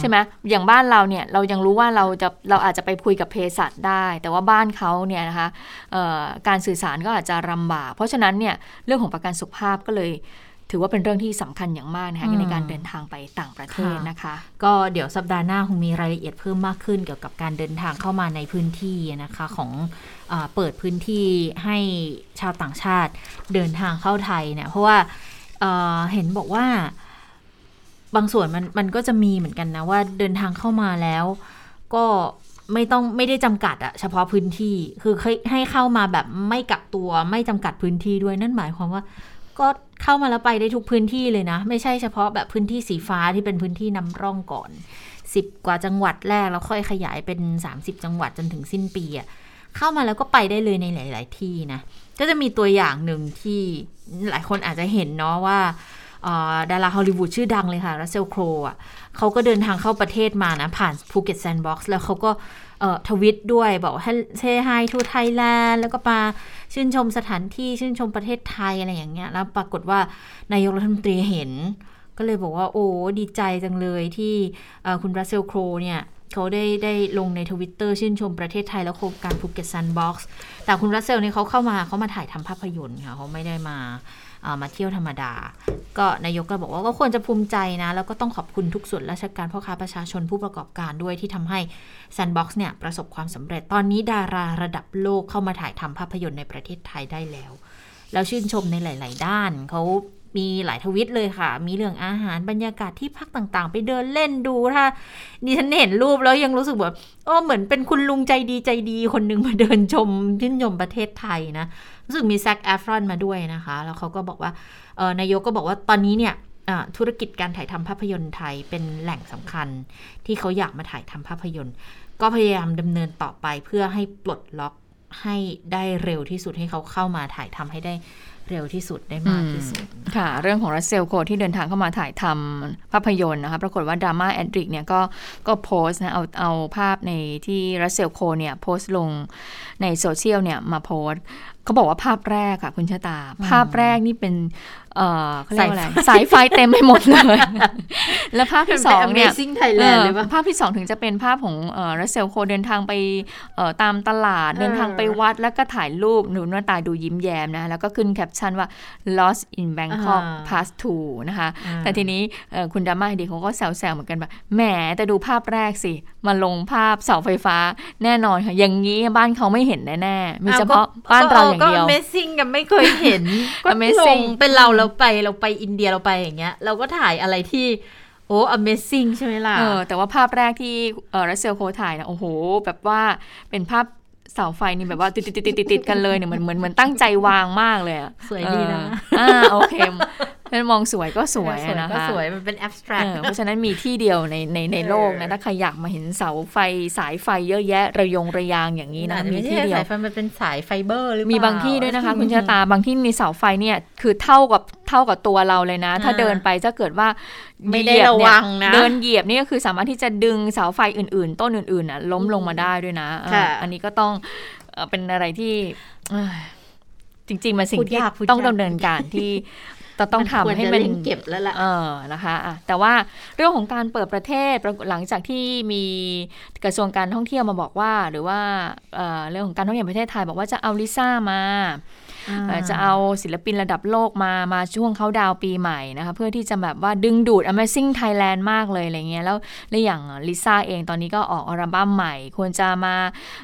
ใช่ไหมอย่างบ้านเราเนี่ยเรายังรู้ว่าเราจะเราอาจจะไปคุยกับเภสัชได้ แต่ว่าบ้านเขาเนี่ยนะคะการสื่อสารก็อาจจะลำบาก เพราะฉะนั้นเนี่ยเรื่องของประกันสุขภาพก็เลย ถือว่าเป็นเรื่องที่สำคัญอย่างมากนะคะในการเดินทางไปต่างประเทศนะคะ ก็เดี๋ยวสัปดาห์หน้าคงมีรายละเอียดเพิ่มมากขึ้นเกี่ยวกับการเดินทางเข้ามาในพื้นที่นะคะของอเปิดพื้นที่ให้ชาวต่างชาติเดินทางเข้าไทยเนี่ยเพราะว่าเเห็นบอกว่าบางส่วนมันมันก็จะมีเหมือนกันนะว่าเดินทางเข้ามาแล้ว ก็ไม่ต้องไม่ได้จำกัดอะเฉพาะพื้นที่คือให้เข้ามาแบบไม่กักตัวไม่จำกัดพื้นที่ด้วยนั่นหมายความว่า ก็ เข้ามาแล้วไปได้ทุกพื้นที่เลยนะ ไม่ใช่เฉพาะแบบพื้นที่สีฟ้าที่เป็นพื้นที่นำร่องก่อนสิบกว่าจังหวัดแรกแล้วค่อยขยายเป็น 30 จังหวัดจนถึงสิ้นปีอะเข้ามาแล้วก็ไปได้เลยในหลาย ๆ ที่นะ ก็จะมีตัวอย่างหนึ่งที่หลายคนอาจจะเห็นเนาะว่าดาราฮอลลีวูดชื่อดังเลยค่ะ รัสเซลโครอะเขาก็เดินทางเข้าประเทศมานะ ผ่านภูเก็ตแซนด์บ็อกซ์แล้วเขาก็ ทวิตด้วยบอกให้ say hi to Thailand แล้วก็มาชื่นชมสถานที่ชื่นชมประเทศไทยอะไรอย่างเงี้ย แล้วปรากฏว่านายกรัฐมนตรีเห็น ก็เลยบอกว่าโอ้ดีใจจังเลยที่คุณรัสเซลโครว์เนี่ยเขาได้ได้ลงในทวิตเตอร์ชื่นชมประเทศไทยและโครงการภูเก็ตแซนด์บ็อกซ์แต่คุณรัสเซลเนี่ยเขาเข้ามาเขามาถ่ายทำภาพยนตร์ค่ะเขาไม่ได้มา มาเที่ยวธรรมดา ก็นายกก็บอกว่าก็ควรจะภูมิใจนะ แล้วก็ต้องขอบคุณทุกส่วนราชการพ่อค้าประชาชนผู้ประกอบการด้วยที่ทำให้ Sandbox เนี่ยประสบความสำเร็จตอนนี้ดาราระดับโลกเข้ามาถ่ายทำภาพยนตร์ในประเทศไทยได้แล้ว แล้วชื่นชมในหลาย ๆ ด้านเขามีหลายทวิตเลยค่ะ มีเรื่องอาหารบรรยากาศที่พักต่างๆ ไปเดินเล่นดูถ้าดิฉันเห็นรูปแล้วยังรู้สึกแบบโอ้เหมือนเป็นคุณลุงใจดีใจดีคนหนึ่งมาเดินชมชื่นชมประเทศไทยนะ รู้สึกมีแซค เอฟรอนมาด้วยนะคะ แล้วเขาก็บอกว่าเออนายกก็บอกว่าตอนนี้เนี่ยธุรกิจการถ่ายทำภาพยนตร์ไทยเป็นแหล่งสำคัญที่เขาอยากมาถ่ายทำภาพยนตร์ ก็พยายามดำเนินต่อไปเพื่อให้ปลดล็อกให้ได้เร็วที่สุดให้เขาเข้ามาถ่ายทำให้ได้เร็วที่สุดได้มากที่สุด ค่ะ เรื่องของรัสเซลโครว์ที่เดินทางเข้ามาถ่ายทำภาพยนตร์นะคะปรากฏว่าดราม่าแอดดิกเนี่ยก็ก็โพสต์นะเอาเอาภาพในที่รัสเซลโครว์เนี่ยโพสต์ลงในโซเชียลเนี่ยมาโพสต์เขาบอกว่าภาพแรกค่ะ คุณชะตา ภาพแรกนี่เป็นเอ่อเขาเรียกว่าอะไรสายไฟเต็มไปหมดเลย แล้วภาพที่สองเนี่ย Amazing Thailand เลยปะภาพที่สองถึงจะเป็นภาพของรัสเซลโครว์เดินทางไปเอ่อตามตลาดเออเดินทางไปวัดแล้วก็ถ่ายรูปหนูหน้าตาดูยิ้มแย้มนะ แล้วก็ขึ้นแคปชั่นว่า lost in Bangkok อ่า part two นะคะอ่าแต่ทีนี้เอ่อคุณดาม่าดีเขาก็แซวๆเหมือนกันแบบแหมแต่ดูภาพแรกสิ มาลงภาพเสาไฟฟ้าแน่นอนค่ะอย่างนี้บ้านเขาไม่เห็นแน่ๆมีเฉพาะบ้านเราอย่างเดียวก็ Amazing กันไม่เคยเห็น ก็ล Amazing งเป็นเราเราไปเราไปอินเดียเราไปอย่างเงี้ย เราก็ถ่ายอะไรที่โอ้ Amazing ใช่ไหมล่ะเออแต่ว่าภาพแรกที่เออรัสเซลโคถ่ายนะโอ้โห แบบว่าเป็นภาพเสาไฟนี่แบบว่าติดติดติดติดติดกันเลยเนี่ยเหมือนเหมือนเหมือนตั้งใจวางมากเลยอะสวยดีนะเอออ่าโอเค เป็นมองสวยก็สวยอะนะก็คะสวยมันเป็นเอ abstract อเพราะฉะนั้นมีที่เดียวในในในโลกเอนะอถ้าใครอยากมาเห็นเสาไฟสายไฟเยอะแยะ ระยงระยางอย่างนี้นะอันมีนี้ที่ที่เดียสายวไฟมันเป็นสายไฟเบอร์หรือเปล่ามีมีบางที่ด้วยนะคะ คุณชะตาบางที่มีเสาไฟเนี่ยคือเท่ากับเท่ากับตัวเราเลยนะ ถ้าอ่าเดินไปถ้าเกิดว่าไม่ได้เหยียบระวังนะเดินเหยียบนี่ก็คือสามารถที่จะดึงเสาไฟอื่น ๆ ต้นอื่นๆน่ะล้มลงมาได้ด้วยนะเออค่ะอันนี้ก็ต้องเอ่อเป็นอะไรที่เอ้ยจริงๆมันสิ่งพูดที่ยากพูดต้องยากดำเนินการที่ จะต้องทำควรให้จะมันเร่งเก็บแล้วล่ะเออนะคะอะแต่ว่าเรื่องของการเปิดประเทศปรากฏหลังจากที่มีกระทรวงการท่องเที่ยวมาบอกว่า หรือว่าเอ่อเรื่องของการท่องเที่ยวแห่งประเทศไทยบอกว่าจะเอาลิซ่ามาเอ่อ จะเอาศิลปินระดับโลกมามาช่วงเขาดาวปีใหม่นะคะเพื่อที่จะแบบว่าดึงดูด Amazing Thailand มากเลยอะไรเงี้ยแล้วและอย่างลิซ่าเองตอนนี้ก็ออกอัลบั้มใหม่ ควรจะมา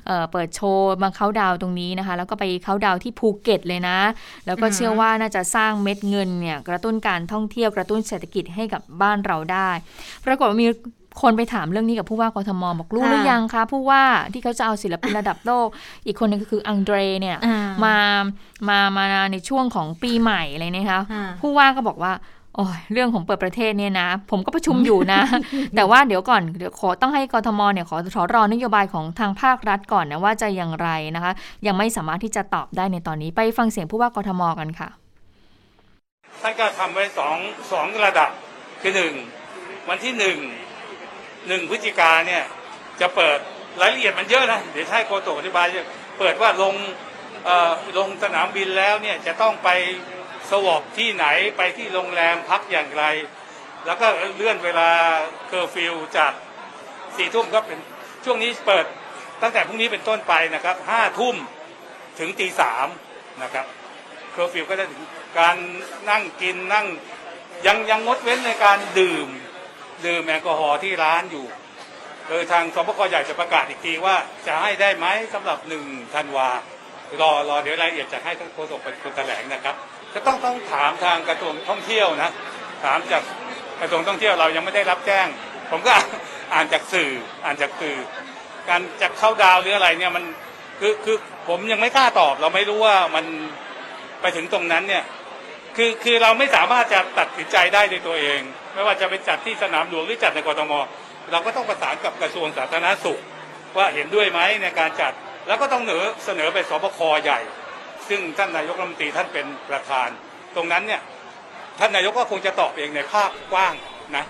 เเปิดโชว์มาเขาดาวตรงนี้นะคะ แล้วก็ไปเขาดาวที่ภูเก็ตเลยนะ แล้วก็เชื่อว่าน่าจะสร้างเม็ดเงินเนี่ยกระตุ้นการท่องเที่ยวกระตุ้นเศรษฐกิจให้กับบ้านเราได้ ปรากฏว่ามี คนไปถามเรื่องนี้กับผู้ว่ากทมบอกรู้หรือยังคะผู้ว่าที่เขาจะเอาศิลปินระดับโลก อีกคนหนึงก็คืออังเดรเนี่ยอ่ามามามาในช่วงของปีใหม่อะไรเนี่ยนะคะอ่าผู้ว่าก็บอกว่าโอ้ยเรื่องของเปิดประเทศเนี่ยนะ ผมก็ประชุมอยู่นะ แต่ว่าเดี๋ยวก่อนเดี๋ยวขอต้องให้กทมเนี่ยขอขอรอนโยบายของทางภาครัฐก่อนนะว่าจะอย่างไรนะคะ ยังไม่สามารถที่จะตอบได้ในตอนนี้ไปฟังเสียงผู้ว่ากทมกันค่ะท่านก็ทำไว้สองสองระดับคือหนึ่งวันที่หนึ่ง หนึ่งพฤศจิกาเนี่ยจะเปิดรายละเอียดมันเยอะนะเดี๋ยวให้โกโตอธิบายเปิดว่าลงลงสนามบินแล้วเนี่ยจะต้องไป swab ที่ไหนไปที่โรงแรมพักอย่างไร แล้วก็เลื่อนเวลาเคอร์ฟิวจากสี่ทุ่มก็เป็นช่วงนี้เปิดตั้งแต่พรุ่งนี้เป็นต้นไปนะครับห้าทุ่มถึงตีสามนะครับเคอร์ฟิวก็จะถึงการนั่งกินนั่งยังยังงดเว้นในการดื่ม ดื่มแอลกอฮอล์ที่ร้านอยู่ โดยทางสบคใหญ่จะประกาศอีกทีว่าจะให้ได้ไหมสำหรับหนึ่งธันวารอรอเดี๋ยวรายละเอียดจะให้ท่านโฆษกเป็นคนแถลงนะครับ จะต้องต้องถามทางกระทรวงท่องเที่ยวนะถามจากกระทรวงท่องเที่ยวเรายังไม่ได้รับแจ้ง ผมก็อ่านจากสื่ออ่านจากสื่อ การจะเข้าดาวหรืออะไรเนี่ยมันคือคือผมยังไม่กล้าตอบ เราไม่รู้ว่ามันไปถึงตรงนั้นเนี่ยคือคือเราไม่สามารถจะตัดสินใจได้ด้วยตัวเอง ไม่ว่าจะเป็นจัดที่สนามหลวงหรือจัดในกรทมเราก็ต้องประสานกับกระทรวงสาธารณสุข ว่าเห็นด้วยไหมในการจัด แล้วก็ต้องเสนอเสนอไปสบคใหญ่ ซึ่งท่านนายกรัฐมนตรีท่านเป็นประธาน ตรงนั้นเนี่ยท่านนายกก็คงจะตอบเองในภาพกว้างนะ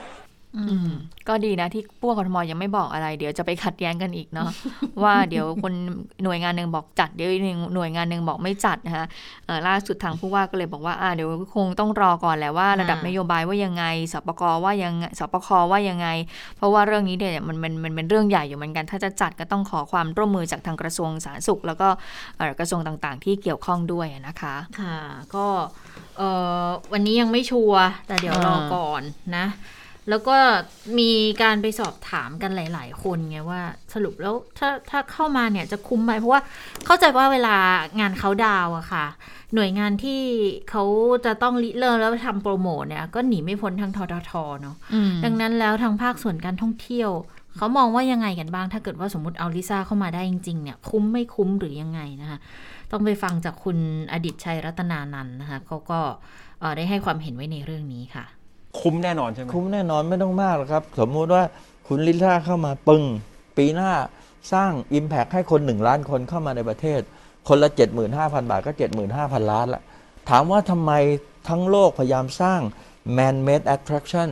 ก็ดีนะที่พวกกทมยังไม่บอกอะไร เดี๋ยวจะไปขัดแย้งกันอีกเนาะว่าเดี๋ยวคนหน่วยงานหนึ่งบอกจัดเดี๋ยวอีกหน่วยงานหนึ่งบอกไม่จัดนะคะล่าสุดทางผู้ว่าก็เลยบอกว่าอ่าเดี๋ยวคงต้องรอก่อนแหละว่าระดับนโยบายว่ายังไงสปกว่ายังสปคว่ายังไง เพราะว่าเรื่องนี้เนี่ยมันมันมันเป็นเรื่องใหญ่อยู่เหมือนกัน ถ้าจะจัดก็ต้องขอความร่วมมือจากทางกระทรวงสาธารณสุข แล้วก็กระทรวงต่างๆ ที่เกี่ยวข้องด้วยนะคะค่ะก็วันนี้ยังไม่ชัวร์แต่เดี๋ยวรอก่อนนะ แล้วก็มีการไปสอบถามกันหลาย ๆ คนไงว่าสรุปแล้วถ้าถ้าเข้ามาเนี่ยจะคุ้มไหมเพราะว่าเข้าใจว่าเวลางานเขาดาวอะค่ะ หน่วยงานที่เขาจะต้องริเริ่มแล้วทำโปรโมทเนี่ย ก็หนีไม่พ้นทางทททเนาะดังนั้นแล้วทางภาคส่วนการท่องเที่ยว เขามองว่ายังไงกันบ้าง ถ้าเกิดว่าสมมติเอาลิซ่าเข้ามาได้จริง ๆ เนี่ยคุ้มไม่คุ้มหรือยังไงนะคะต้องไปฟังจากคุณอดิตชัยรัตนานันนะคะเขาก็ได้ให้ความเห็นไว้ในเรื่องนี้ค่ะ คุ้มแน่นอนใช่ไหมคุ้มแน่นอนไม่ต้องมากหรอกครับ สมมุติว่าคุณลิซ่าเข้ามาปึงปีหน้าสร้าง Impact ให้คนหนึ่งล้านคนเข้ามาในประเทศ คนละ 75,000 บาทก็ 75,000 ล้านละถามว่าทำไมทั้งโลกพยายามสร้าง man-made attraction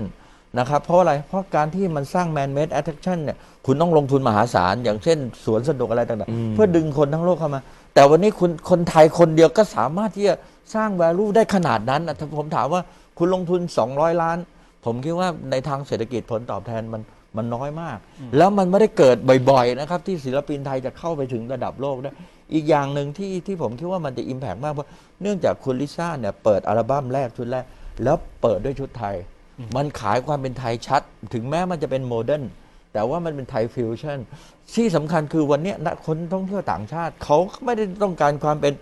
นะครับเพราะอะไร เพราะการที่มันสร้าง man-made attraction เนี่ยคุณต้องลงทุนมหาศาล อย่างเช่น สวนสนุกอะไรต่างๆ เพื่อดึงคนทั้งโลกเข้ามา แต่วันนี้คุณคนไทยคนเดียวก็สามารถที่จะสร้าง value ได้ขนาดนั้นนะผมถามว่า คุณลงทุน 200 ล้าน ผมคิดว่าในทางเศรษฐกิจผลตอบแทนมันมันน้อยมาก แล้วมันไม่ได้เกิดบ่อยๆนะครับ ที่ศิลปินไทยจะเข้าไปถึงระดับโลกได้อีกอย่างหนึ่งที่ที่ผมคิดว่ามันจะ impact มากเพราะเนื่องจากคุณลิซ่าเนี่ยเปิดอัลบั้มแรกชุดแรก แล้วเปิดด้วยชุดไทย มันขายความเป็นไทยชัด ถึงแม้มันจะเป็น modern แต่ว่ามันเป็นไทยฟิวชั่นที่สำคัญคือวันนี้นะคนท่องเที่ยวต่างชาติ เขาไม่ได้ต้องการความเป็น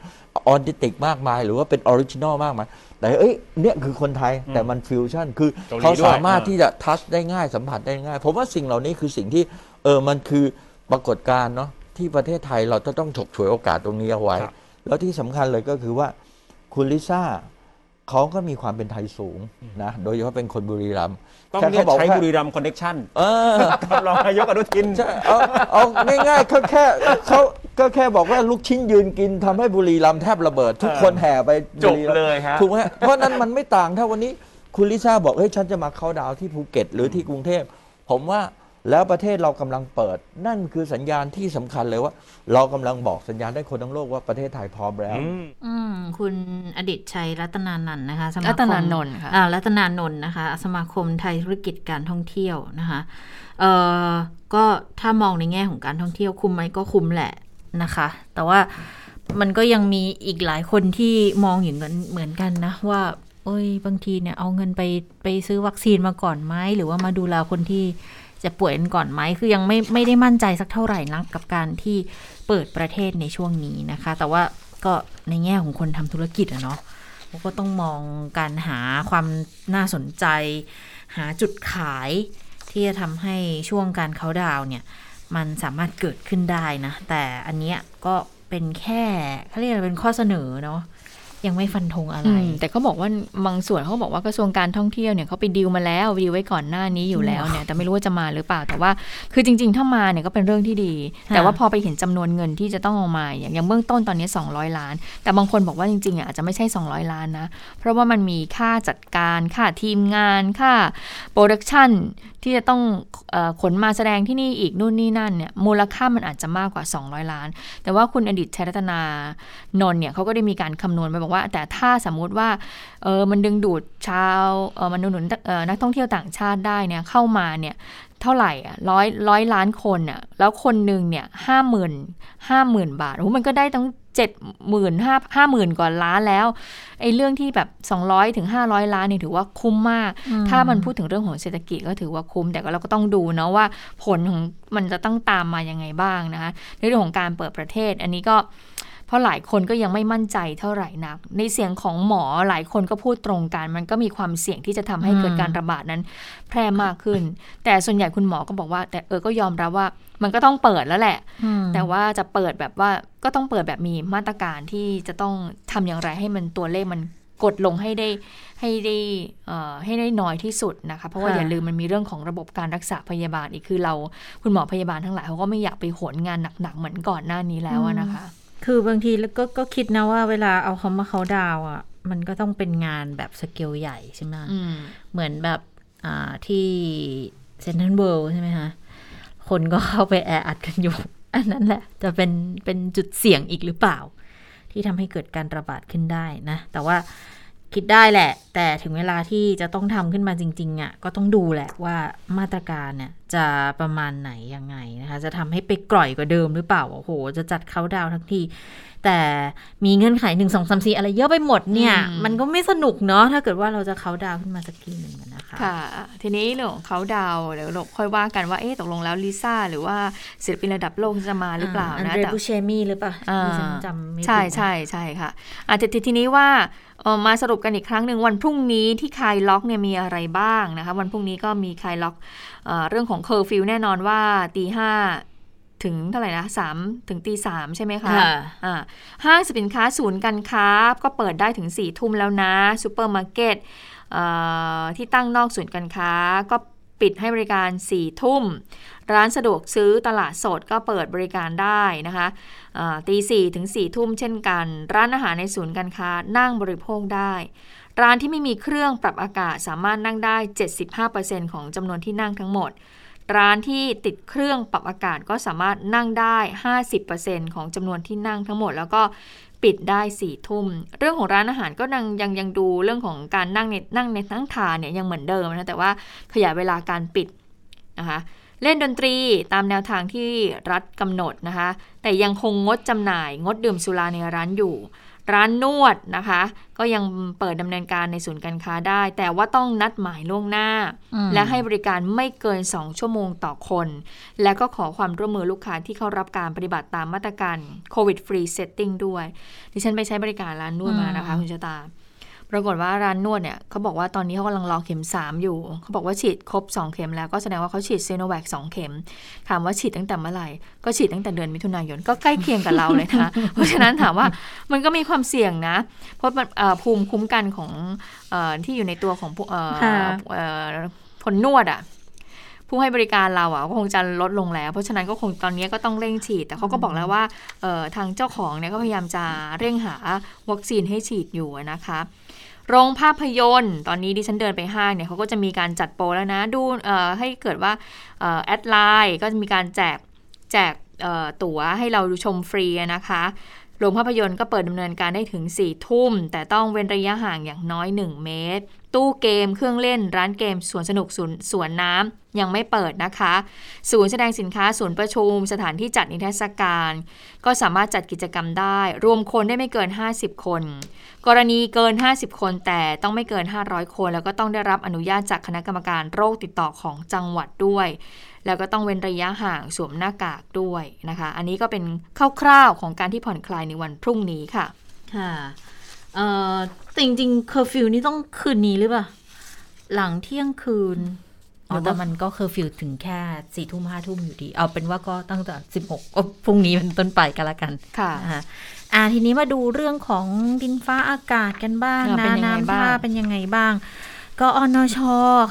authentic มากมาย หรือว่าเป็น original มากมาย แต่เอ้ยเนี่ยคือคนไทยแต่มันฟิวชั่นคือเขาสามารถที่จะ touch ได้ง่ายสัมผัสได้ง่าย ผมว่าสิ่งเหล่านี้คือสิ่งที่เออมันคือปรากฏการณ์เนาะที่ประเทศไทยเราจะต้องฉกฉวยโอกาสตรงนี้เอาไว้แล้วที่สำคัญเลยก็คือว่าคุณลิซ่าเขาก็มีความเป็นไทยสูงนะโดยเฉพาะเป็นคนบุรีรัมย์ ต้องเรียกใช้บุรีรัมย์ connection รองนายกอนุทิน เอาเอาง่ายๆเขาแค่เขาก็แค่บอกว่าลูกชิ้นยืนกินทำให้บุรีรัมย์แทบระเบิด ทุกคนแห่ไปจบเลยฮะถูกไหมเพราะนั้นมันไม่ต่างถ้าวันนี้คุณลิซ่าบอกเฮ้ยฉันจะมาเข้าดาวที่ภูเก็ตหรือที่กรุงเทพผมว่า แล้วประเทศเรากำลังเปิด นั่นคือสัญญาณที่สำคัญเลยว่า เรากำลังบอกสัญญาณได้คนทั้งโลกว่าประเทศไทยพร้อมแล้ว อืมคุณอดิตชัยรัตนานันนะคะสมาคมรัตนานนท์ค่ะอ่ารัตนานนท์นะคะ สมาคมไทยธุรกิจการท่องเที่ยวนะคะเอ่อก็ถ้ามองในแง่ของการท่องเที่ยวคุ้มไหมก็คุ้มแหละนะคะ แต่ว่ามันก็ยังมีอีกหลายคนที่มองอย่างนั้นเหมือนกันนะว่าโอ้ยบางทีเนี่ยเอาเงินไปไปซื้อวัคซีนมาก่อนไหมหรือว่ามาดูแลคนที่ จะป่วยกันก่อนไหมคือยังไม่ไม่ได้มั่นใจสักเท่าไหร่นักกับการที่เปิดประเทศในช่วงนี้นะคะ แต่ว่าก็ในแง่ของคนทำธุรกิจอะเนาะก็ต้องมองการหาความน่าสนใจ หาจุดขายที่จะทำให้ช่วงการเขาดาวเนี่ยมันสามารถเกิดขึ้นได้นะ แต่อันเนี้ยก็เป็นแค่เขาเรียกเป็นข้อเสนอเนาะ ยังไม่ฟันธงอะไร แต่เขาบอกว่าบางส่วนเขาบอกว่ากระทรวงการท่องเที่ยวเนี่ยเขาไปดีลมาแล้วดีลไว้ก่อนหน้านี้อยู่แล้วเนี่ยแต่ไม่รู้ว่าจะมาหรือเปล่าแต่ว่า คือจริง ๆ ถ้ามาเนี่ยก็เป็นเรื่องที่ดี แต่ว่าพอไปเห็นจำนวนเงินที่จะต้องออกมาอย่างเบื้องต้นตอนนี้ 200 ล้าน แต่บางคนบอกว่าจริงๆอาจจะไม่ใช่ 200 ล้านนะเพราะว่ามันมีค่าจัดการค่าทีมงานค่าโปรดักชันที่จะต้องขนมาแสดงที่นี่อีกนู่นนี่นั่นเนี่ยมูลค่ามันอาจจะมากกว่า 200 ล้าน แต่ว่าคุณอดิตชัยรัตนานนเนี่ยเขาก็ได้มีการคำนวณไปบอกว่าแต่ถ้าสมมุติว่าเออมันดึงดูดชาวเออมันดึงดูดนักท่องเที่ยวต่างชาติได้เนี่ยเข้ามาเนี่ยเท่าไหร่อะร้อยร้อยล้านคนอะแล้วคนหนึ่งเนี่ยห้าหมื่นห้าหมื่นบาทโอ้มันก็ได้ตั้งเจ็ดหมื่นห้าห้าหมื่นกว่าล้านแล้วไอ้เรื่องที่แบบสองร้อยถึงห้าร้อยล้านนี่ถือว่าคุ้มมาก ถ้ามันพูดถึงเรื่องของเศรษฐกิจก็ถือว่าคุ้ม แต่ก็เราก็ต้องดูเนาะว่าผลของมันจะต้องตามมายังไงบ้างนะคะในเรื่องของการเปิดประเทศ อันนี้ก็ ราะหลายคนก็ยังไม่มั่นใจเท่าไหร่นัก ในเสียงของหมอหลายคนก็พูดตรงกัน มันก็มีความเสี่ยงที่จะทำให้เกิดการระบาดนั้น แพร่มากขึ้น แต่ส่วนใหญ่คุณหมอก็บอกว่า แต่เออก็ยอมรับว่ามันก็ต้องเปิดแล้วแหละ แต่ว่าจะเปิดแบบว่าก็ต้องเปิดแบบมีมาตรการที่จะต้องทำอย่างไรให้มันตัวเลขมันกดลงให้ได้ให้ได้ให้ได้น้อยที่สุดนะคะ เพราะว่าอย่าลืมมันมีเรื่องของระบบการรักษาพยาบาลอีกคือเราคุณหมอพยาบาลทั้งหลายเขาก็ไม่อยากไปโหนงานหนักๆเหมือนก่อนหน้านี้แล้วนะคะ คือบางทีแล้วก็ก็คิดนะว่าเวลาเอาเขามาเขาดาวอะ มันก็ต้องเป็นงานแบบสเกลใหญ่ใช่ไหมเหมือนแบบที่เซนทรัลเวิลด์ใช่ไหมคะ คนก็เข้าไปแออัดกันอยู่ อันนั้นแหละ จะเป็นเป็นจุดเสี่ยงอีกหรือเปล่า ที่ทำให้เกิดการระบาดขึ้นได้นะ แต่ว่า คิดได้แหละ แต่ถึงเวลาที่จะต้องทำขึ้นมาจริงๆอะ่ะก็ต้องดูแหละว่ามาตรการเนี่ยจะประมาณไหนยังไงนะคะ จะทำให้ไปกร่อยกว่าเดิมหรือเปล่าโอ้โห จะจัดเขาดาวทั้งที แต่มีเงื่อนไขหนึ่งสองสามสี่อะไรเยอะไปหมดเนี่ยอืมมันก็ไม่สนุกเนาะถ้าเกิดว่าเราจะเขาดาวขึ้นมาสักทีหนึ่งอะนะ คะค่ะ ทีนี้เรื่องของเขาดาวน์เดี๋ยวเราค่อยว่ากันว่าเอ๊ะตกลงแล้วลิซ่าหรือว่าศิลปินระดับโลกจะมาหรือเปล่าอันนะเดรแต่บูเชมี่หรือเปล่าอ่าดิฉันจำไม่ผิดใช่นะใช่ใช่ค่ะอะทีทีทีนี้ว่าเอ่อมาสรุปกันอีกครั้งหนึ่งวันพรุ่งนี้ที่คลายล็อกเนี่ยมีอะไรบ้างนะคะ วันพรุ่งนี้ก็มีคลายล็อกเอ่อเรื่องของเคอร์ฟิวแน่นอนว่าตีห้าถึงเท่าไหร่นะสามถึงตีสามใช่ไหมคะค่ะอ่าห้างสินค้าศูนย์การค้าก็เปิดได้ถึง4ี่ทุ่มแล้วนะซูเปอร์มาร์เก็ตเอ่อ ที่ตั้งนอกศูนย์การค้า ก็ปิดให้บริการ 4 ทุ่ม ร้านสะดวกซื้อตลาดสดก็เปิดบริการได้นะคะตีสี่ถึง4ี่ทุ่มเช่นกัน ร้านอาหารในศูนย์การค้านั่งบริโภคได้ ร้านที่ไม่มีเครื่องปรับอากาศสามารถนั่งได้ 75%ของจำนวนที่นั่งทั้งหมด ร้านที่ติดเครื่องปรับอากาศก็สามารถนั่งได้ 50%ของจำนวนที่นั่งทั้งหมด แล้วก็ ปิดได้สี่ทุ่ม เรื่องของร้านอาหารก็ยังยังยังดูเรื่องของการนั่งในนั่งในนั่งทานเนี่ยยังเหมือนเดิมนะแต่ว่าขยายเวลาการปิดนะคะเล่นดนตรีตามแนวทางที่รัฐกำหนดนะคะ แต่ยังคงงดจำหน่ายงดดื่มสุราในร้านอยู่ ร้านนวดนะคะ ก็ยังเปิดดำเนินการในศูนย์การค้าได้ แต่ว่าต้องนัดหมายล่วงหน้าอืมและให้บริการไม่เกิน 2 ชั่วโมงต่อคน และก็ขอความร่วมมือลูกค้าที่เข้ารับการปฏิบัติตามมาตรการ COVID Free Setting ด้วย ดิฉันไปใช้บริการร้านนวดมานะคะคุณชะตา ปรากฏว่าร้านนวดเนี่ยเขาบอกว่าตอนนี้เขากำลังรอเข็ม 3 อยู่ เขาบอกว่าฉีดครบ 2 เข็มแล้วก็แสดงว่าเขาฉีดซิโนแวค2เข็ม ถามว่าฉีดตั้งแต่เมื่อไหร่ ก็ฉีดตั้งแต่เดือนมิถุนายน ก็ใกล้เคียงกับเราเลยนะคะเพราะฉะนั้นถามว่ามันก็มีความเสี่ยงนะ เพราะมันเอ่อภูมิคุ้มกันของเออที่อยู่ในตัวของผู้เอ่อค่ะเอ่อคนนวดอะผู้ให้บริการเราอะก็คงจะลดลงแล้ว เพราะฉะนั้นก็คงตอนนี้ก็ต้องเร่งฉีด แต่เขาก็บอกแล้วว่าเอ่อทางเจ้าของเนี่ยก็พยายามจะเร่งหาวัคซีนให้ฉีดอยู่นะคะ โรงภาพยนตร์ ตอนนี้ดิฉันเดินไปห้างเนี่ยเขาก็จะมีการจัดโปรแล้วนะ ดูเอ่อให้เกิดว่าเอ่อแอดไลน์ก็จะมีการแจกแจกเอ่อตั๋วให้เราดูชมฟรีนะคะโรงภาพยนตร์ก็เปิดดำเนินการได้ถึง 4 ทุ่ม แต่ต้องเว้นระยะห่างอย่างน้อย 1 เมตร ตู้เกมเครื่องเล่นร้านเกมสวนสนุกสวนสวนน้ำยังไม่เปิดนะคะ ศูนย์แสดงสินค้าศูนย์ประชุม สถานที่จัดนิทรรศการ ก็สามารถจัดกิจกรรมได้ รวมคนได้ไม่เกิน 50 คน กรณีเกิน 50 คนแต่ต้องไม่เกิน 500 คน แล้วก็ต้องได้รับอนุญาตจากคณะกรรมการโรคติดต่อของจังหวัดด้วย แล้วก็ต้องเว้นระยะห่างสวมหน้ากากด้วยนะคะ อันนี้ก็เป็นคร่าวๆของการที่ผ่อนคลายในวันพรุ่งนี้ค่ะค่ะ เอ่อแต่จริงๆเคอร์ฟิวนี่ต้องคืนนี้หรือเปล่า หลังเที่ยงคืนอ๋อแต่มันก็เคอร์ฟิวถึงแค่สี่ทุ่มห้าทุ่มอยู่ดี เอาเป็นว่าก็ตั้งแต่สิบหกก็พรุ่งนี้เป็นต้นไปกันละกันค่ะนะคะอ่าทีนี้มาดูเรื่องของดินฟ้าอากาศกันบ้างอ่าเป็นะนยังไงน้ำบ้างท่าเป็นยังไงบ้างก็อนช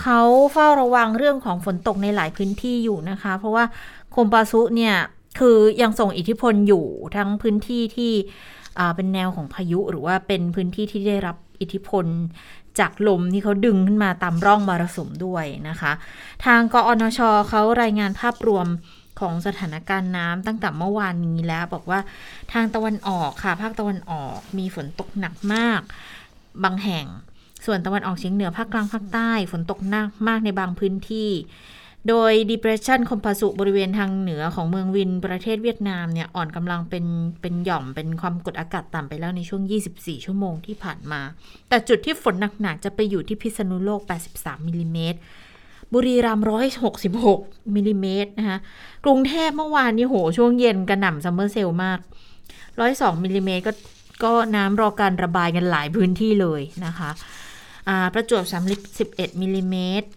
เขาเฝ้าระวังเรื่องของฝนตกในหลายพื้นที่อยู่นะคะ เพราะว่าโคมปาซุเนี่ยคือยังส่งอิทธิพลอยู่ทั้งพื้นที่ที่อ่า เป็นแนวของพายุหรือว่าเป็นพื้นที่ที่ได้รับอิทธิพลจากลมที่เขาดึงขึ้นมาตามร่องมรสุมด้วยนะคะ ทางกอนชเขารายงานภาพรวมของสถานการณ์น้ำตั้งแต่เมื่อวานนี้แล้ว บอกว่าทางตะวันออกค่ะ ภาคตะวันออกมีฝนตกหนักมาก บางแห่ง ส่วนตะวันออกเฉียงเหนือภาคกลางภาคใต้ ฝนตกหนักมากในบางพื้นที่ โดย depression คมปาซุบริเวณทางเหนือของเมืองวินห์ประเทศเวียดนามเนี่ยอ่อนกำลังเป็นเป็นหย่อมเป็นความกดอากาศต่ำไปแล้วในช่วง 24 ชั่วโมงที่ผ่านมา แต่จุดที่ฝนหนักๆ จะไปอยู่ที่พิษณุโลก 83มิลลิเมตรบุรีรัมย์166มิลลิเมตรนะคะกรุงเทพเมื่อวานนี้โหช่วงเย็นกระหน่ำ summer sale มาก102มิลลิเมตรก็ก็น้ำรอการระบายกันหลายพื้นที่เลยนะคะอ่าประจวบ31มิลลิเมตร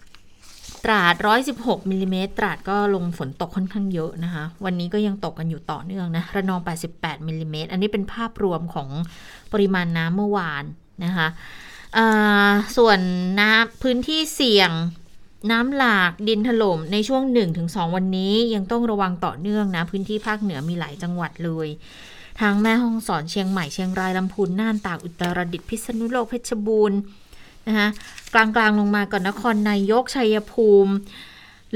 ตราด 116มิลลิเมตรตราดก็ลงฝนตกค่อนข้างเยอะนะคะ วันนี้ก็ยังตกกันอยู่ต่อเนื่องนะระนอง 88มิลลิเมตรอันนี้เป็นภาพรวมของปริมาณน้ำเมื่อวานนะคะส่วนน้ำพื้นที่เสี่ยงน้ำหลากดินถล่มในช่วง 1-2 วันนี้ยังต้องระวังต่อเนื่องนะ พื้นที่ภาคเหนือมีหลายจังหวัดเลยทางแม่ฮ่องสอนเชียงใหม่เชียงรายลำพูนน่านตากอุตรดิตถ์พิษณุโลกเพชรบูรณ์ นะคะกลางๆลงมาก่อนนครนายกชัยภูมิ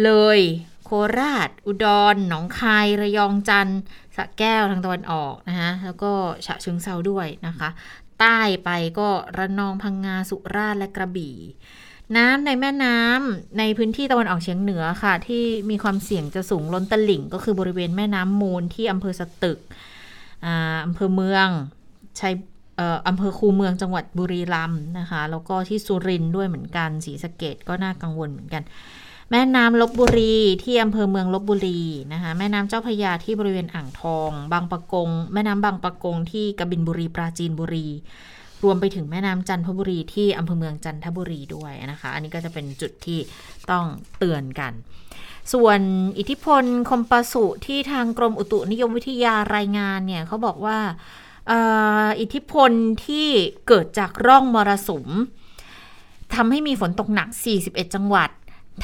เลย โคราช อุดร หนองคาย ระยองจันทร์สะแก้วทางตะวันออกนะคะแล้วก็ฉะเชิงเซาด้วยนะคะ ใต้ไปก็ระนองพังงาสุราษฎร์และกระบี่น้ำในแม่น้ำในพื้นที่ตะวันออกเฉียงเหนือค่ะ ที่มีความเสี่ยงจะสูงล้นตลิ่ง ก็คือบริเวณแม่น้ำมูลที่อำเภอสตึกอ่าอำเภอเมืองชัย อำเภอคูเมืองจังหวัดบุรีรัมย์นะคะ แล้วก็ที่สุรินทร์ด้วยเหมือนกันศรีสะเกดก็น่ากังวลเหมือนกัน แม่น้ำลบบุรีที่อำเภอเมืองลบบุรีนะคะแม่น้ำเจ้าพยาที่บริเวณอ่างทอง บางปะกง แม่น้ำบางปะกงที่กบินบุรีปราจีนบุรี รวมไปถึงแม่น้ำจันทบุรีที่อำเภอเมืองจันทบุรีด้วยนะคะ อันนี้ก็จะเป็นจุดที่ต้องเตือนกันส่วนอิทธิพลคมปสุที่ทางกรมอุตุนิยมวิทยารายงานเนี่ยเขาบอกว่า อิทธิพลที่เกิดจากร่องมรสุมทำให้มีฝนตกหนัก 41 จังหวัด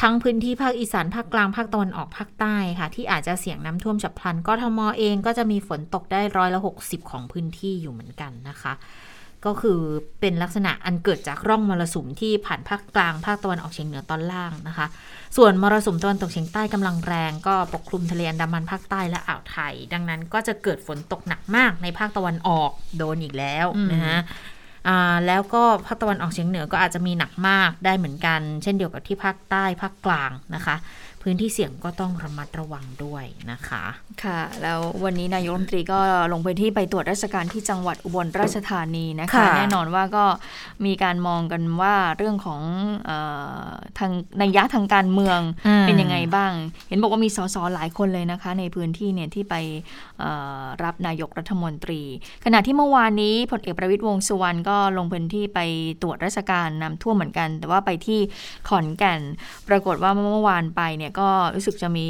ทั้งพื้นที่ภาคอีสาน ภาคกลาง ภาคตะวันออก ภาคใต้ค่ะ ที่อาจจะเสี่ยงน้ำท่วมฉับพลัน กทมเองก็จะมีฝนตกได้ร้อยละ 60 ของพื้นที่อยู่เหมือนกันนะคะ ก็คือเป็นลักษณะอันเกิดจากร่องมรสุมที่ผ่านภาคกลางภาคตะวันออกเฉียงเหนือตอนล่างนะคะ ส่วนมรสุมตะวันตกเฉียงใต้กำลังแรง ก็ปกคลุมทะเลอันดามันภาคใต้และอ่าวไทย ดังนั้นก็จะเกิดฝนตกหนักมากในภาคตะวันออกโดนอีกแล้วอืมนะฮะอ่าแล้วก็ภาคตะวันออกเฉียงเหนือก็อาจจะมีหนักมากได้เหมือนกัน เช่นเดียวกับที่ภาคใต้ภาคกลางนะคะ พื้นที่เสี่ยงก็ต้องระมัดระวังด้วยนะคะ ค่ะ แล้ววันนี้นายกรัฐมนตรีก็ลงพื้นที่ไปตรวจราชการที่จังหวัดอุบลราชธานีนะคะค่ะแน่นอนว่าก็มีการมองกันว่าเรื่องของเออทางนัยยะทางการเมืองอืมเป็นยังไงบ้าง เห็นบอกว่ามีสสหลายคนเลยนะคะ ในพื้นที่เนี่ยที่ไปเอ่อรับนายกรัฐมนตรี ขณะที่เมื่อวานนี้พลเอกประวิตยวงษ์สุวรรณก็ลงพื้นที่ไปตรวจราชการน้ำท่วมเหมือนกัน แต่ว่าไปที่ขอนแก่น ปรากฏว่าเมื่อวานไปเนี่ยก็รู้สึกจะมี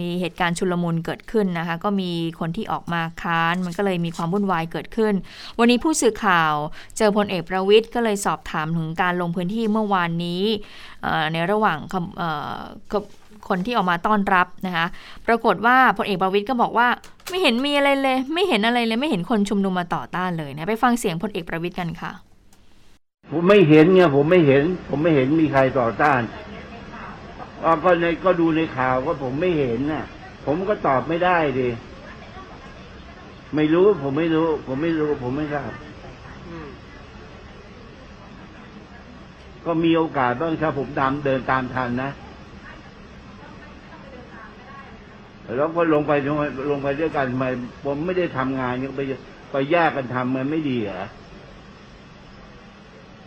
มีเหตุการณ์ชุลมุนเกิดขึ้นนะคะ ก็มีคนที่ออกมาค้าน มันก็เลยมีความวุ่นวายเกิดขึ้น วันนี้ผู้สื่อข่าวเจอพลเอกประวิตยก็เลยสอบถามถึงการลงพื้นที่เมื่อวานนี้ในระหว่างคนที่ออกมาต้อนรับนะคะ ปรากฏว่าพลเอกประวิตยก็บอกว่าไม่เห็นมีอะไรเลย ไม่เห็นอะไรเลย ไม่เห็นคนชุมนุมมาต่อต้านเลยนะ ไปฟังเสียงพลเอกประวิตยกันค่ะ ผมไม่เห็นไงผมไม่เห็น ผมไม่เห็นมีใครต่อต้าน ก็ในก็ดูในข่าวก็ผมไม่เห็นน่ะ ผมก็ตอบไม่ได้ดิไม่รู้ผมไม่รู้ ผมไม่รู้ ผมไม่ทราบก็มีโอกาสบ้างถ้าผมตามเดินตามทันนะแล้วก็ลงไปลงไปลงไปด้วยกันทำไมผมไม่ได้ทำงานยังไปไปแยกกันทำมันไม่ดีเหรอ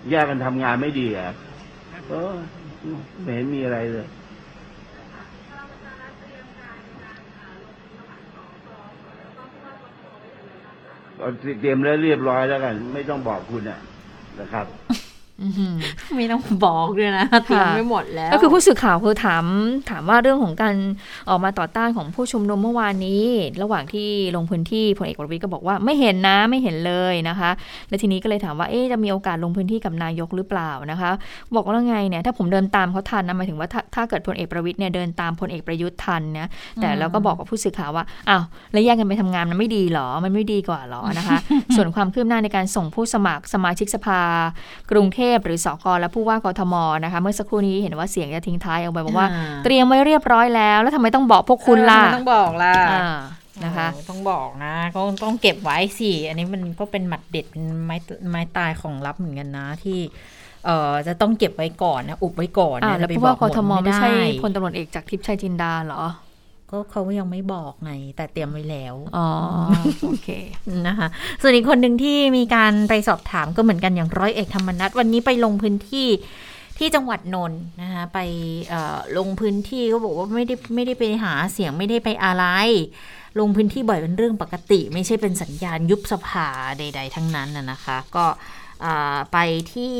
แยกกันทำงานไม่ดีเหรอเออไม่เห็นมีอะไรเลย เตรียมแล้วเรียบร้อยแล้วกัน ไม่ต้องบอกคุณอะนะครับ ไม่ต้องบอกด้วยนะเตรียมไม่หมดแล้ว ก็คือผู้สื่อข่าวคือถามถามว่าเรื่องของการออกมาต่อต้านของผู้ชุมนุมเมื่อวานนี้ ระหว่างที่ลงพื้นที่พลเอกประวิตยก็บอกว่าไม่เห็นนะไม่เห็นเลยนะคะ และทีนี้ก็เลยถามว่าเอ๊ะจะมีโอกาสลงพื้นที่กับนายกหรือเปล่านะคะ บอกว่าไงเนี่ยถ้าผมเดินตามเขาทันนะหมายถึงว่าถ้าถ้าเกิดพลเอกประวิตยเนี่ยเดินตามพลเอกประยุทธ์ทันนะแต่เราก็บอกกับผู้สื่อข่าวว่าอ้าวแล้วแยกกันไปทำงานมันไม่ดีหรอมันไม่ดีกว่าหรอนะคะ ส่วนความคืบหน้าในการส่งผู้สมัครสมาชิกสภากรุงเทพหรือสกและผู้ว่ากทมนะคะ เมื่อสักครู่นี้เห็นว่าเสียงจะทิ้งท้ายเอาไว้บอกว่าอ่าเตรียมไว้เรียบร้อยแล้ว แล้วทำไมต้องบอกพวกคุณล่ะเออทำไมต้องบอกล่ะอ่านะคะเออต้องบอกนะก็ต้องเก็บไว้สิอันนี้มันก็เป็นหมัดเด็ดเป็นไม้ไม้ตายของลับเหมือนกันนะที่เอ่อจะต้องเก็บไว้ก่อนนะอุบไว้ก่อนอ่านะแล้วไปผู้บอว่ากกหดทมไม่ไม่ได้ใช่พลตำรวจเอกจากทิพย์ชัยจินดาเหรอ ก็เขายังไม่บอกไง แต่เตรียมไว้แล้ว อ๋อ โอเค นะคะ ส่วนอีกคนหนึ่งที่มีการไปสอบถามก็เหมือนกันอย่างร้อยเอกธรรมนัฐวันนี้ไปลงพื้นที่ที่จังหวัดนนท์นะคะไปเอ่อลงพื้นที่ก็บอกว่าไม่ได้ไม่ได้ไปหาเสียงไม่ได้ไปอะไร ลงพื้นที่บ่อยเป็นเรื่องปกติ ไม่ใช่เป็นสัญญาณยุบสภาใด ๆ ทั้งนั้นนะนะคะ ก็อ่าไปที่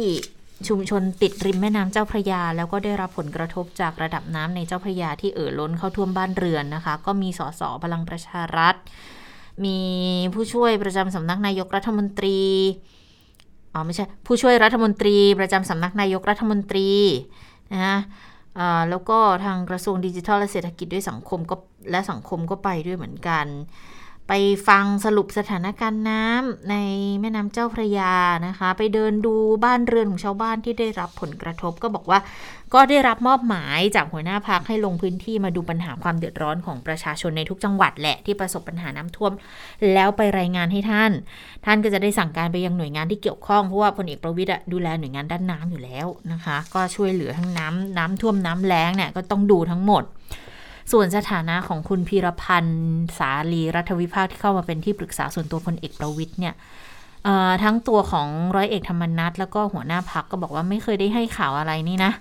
ชุมชนติดริมแม่น้ำเจ้าพระยา แล้วก็ได้รับผลกระทบจากระดับน้ำในเจ้าพระยาที่เอ่อล้นเข้าท่วมบ้านเรือนนะคะ ก็มีสสพลังประชารัฐ มีผู้ช่วยประจำสำนักนายกรัฐมนตรีอ๋อไม่ใช่ผู้ช่วยรัฐมนตรี ประจำสำนักนายกรัฐมนตรีนะฮะแล้วก็ทางกระทรวงดิจิทัลและเศรษฐกิจด้วยสังคมก็และสังคมก็ไปด้วยเหมือนกัน ไปฟังสรุปสถานการณ์น้ำในแม่น้ำเจ้าพระยานะคะ ไปเดินดูบ้านเรือนของชาวบ้านที่ได้รับผลกระทบก็บอกว่า ก็ได้รับมอบหมายจากหัวหน้าพักให้ลงพื้นที่มาดูปัญหาความเดือดร้อนของประชาชนในทุกจังหวัดแหละที่ประสบปัญหาน้ำท่วม แล้วไปรายงานให้ท่าน ท่านก็จะได้สั่งการไปยังหน่วยงานที่เกี่ยวข้องเพราะว่าพลเอกประวิตย์ดูแลหน่วยงานด้านน้ำอยู่แล้วนะคะ ก็ช่วยเหลือทั้งน้ำน้ำท่วมน้ำแล้งเนี่ยก็ต้องดูทั้งหมด ส่วนสถานะของคุณพีรพันธ์ สาลีรัฐวิภาคที่เข้ามาเป็นที่ปรึกษาส่วนตัวพลเอกประวิตยเนี่ยทั้งตัวของร้อยเอกธรรมนัฐแล้วก็หัวหน้าพักก็บอกว่าไม่เคยได้ให้ข่าวอะไรนี่นะ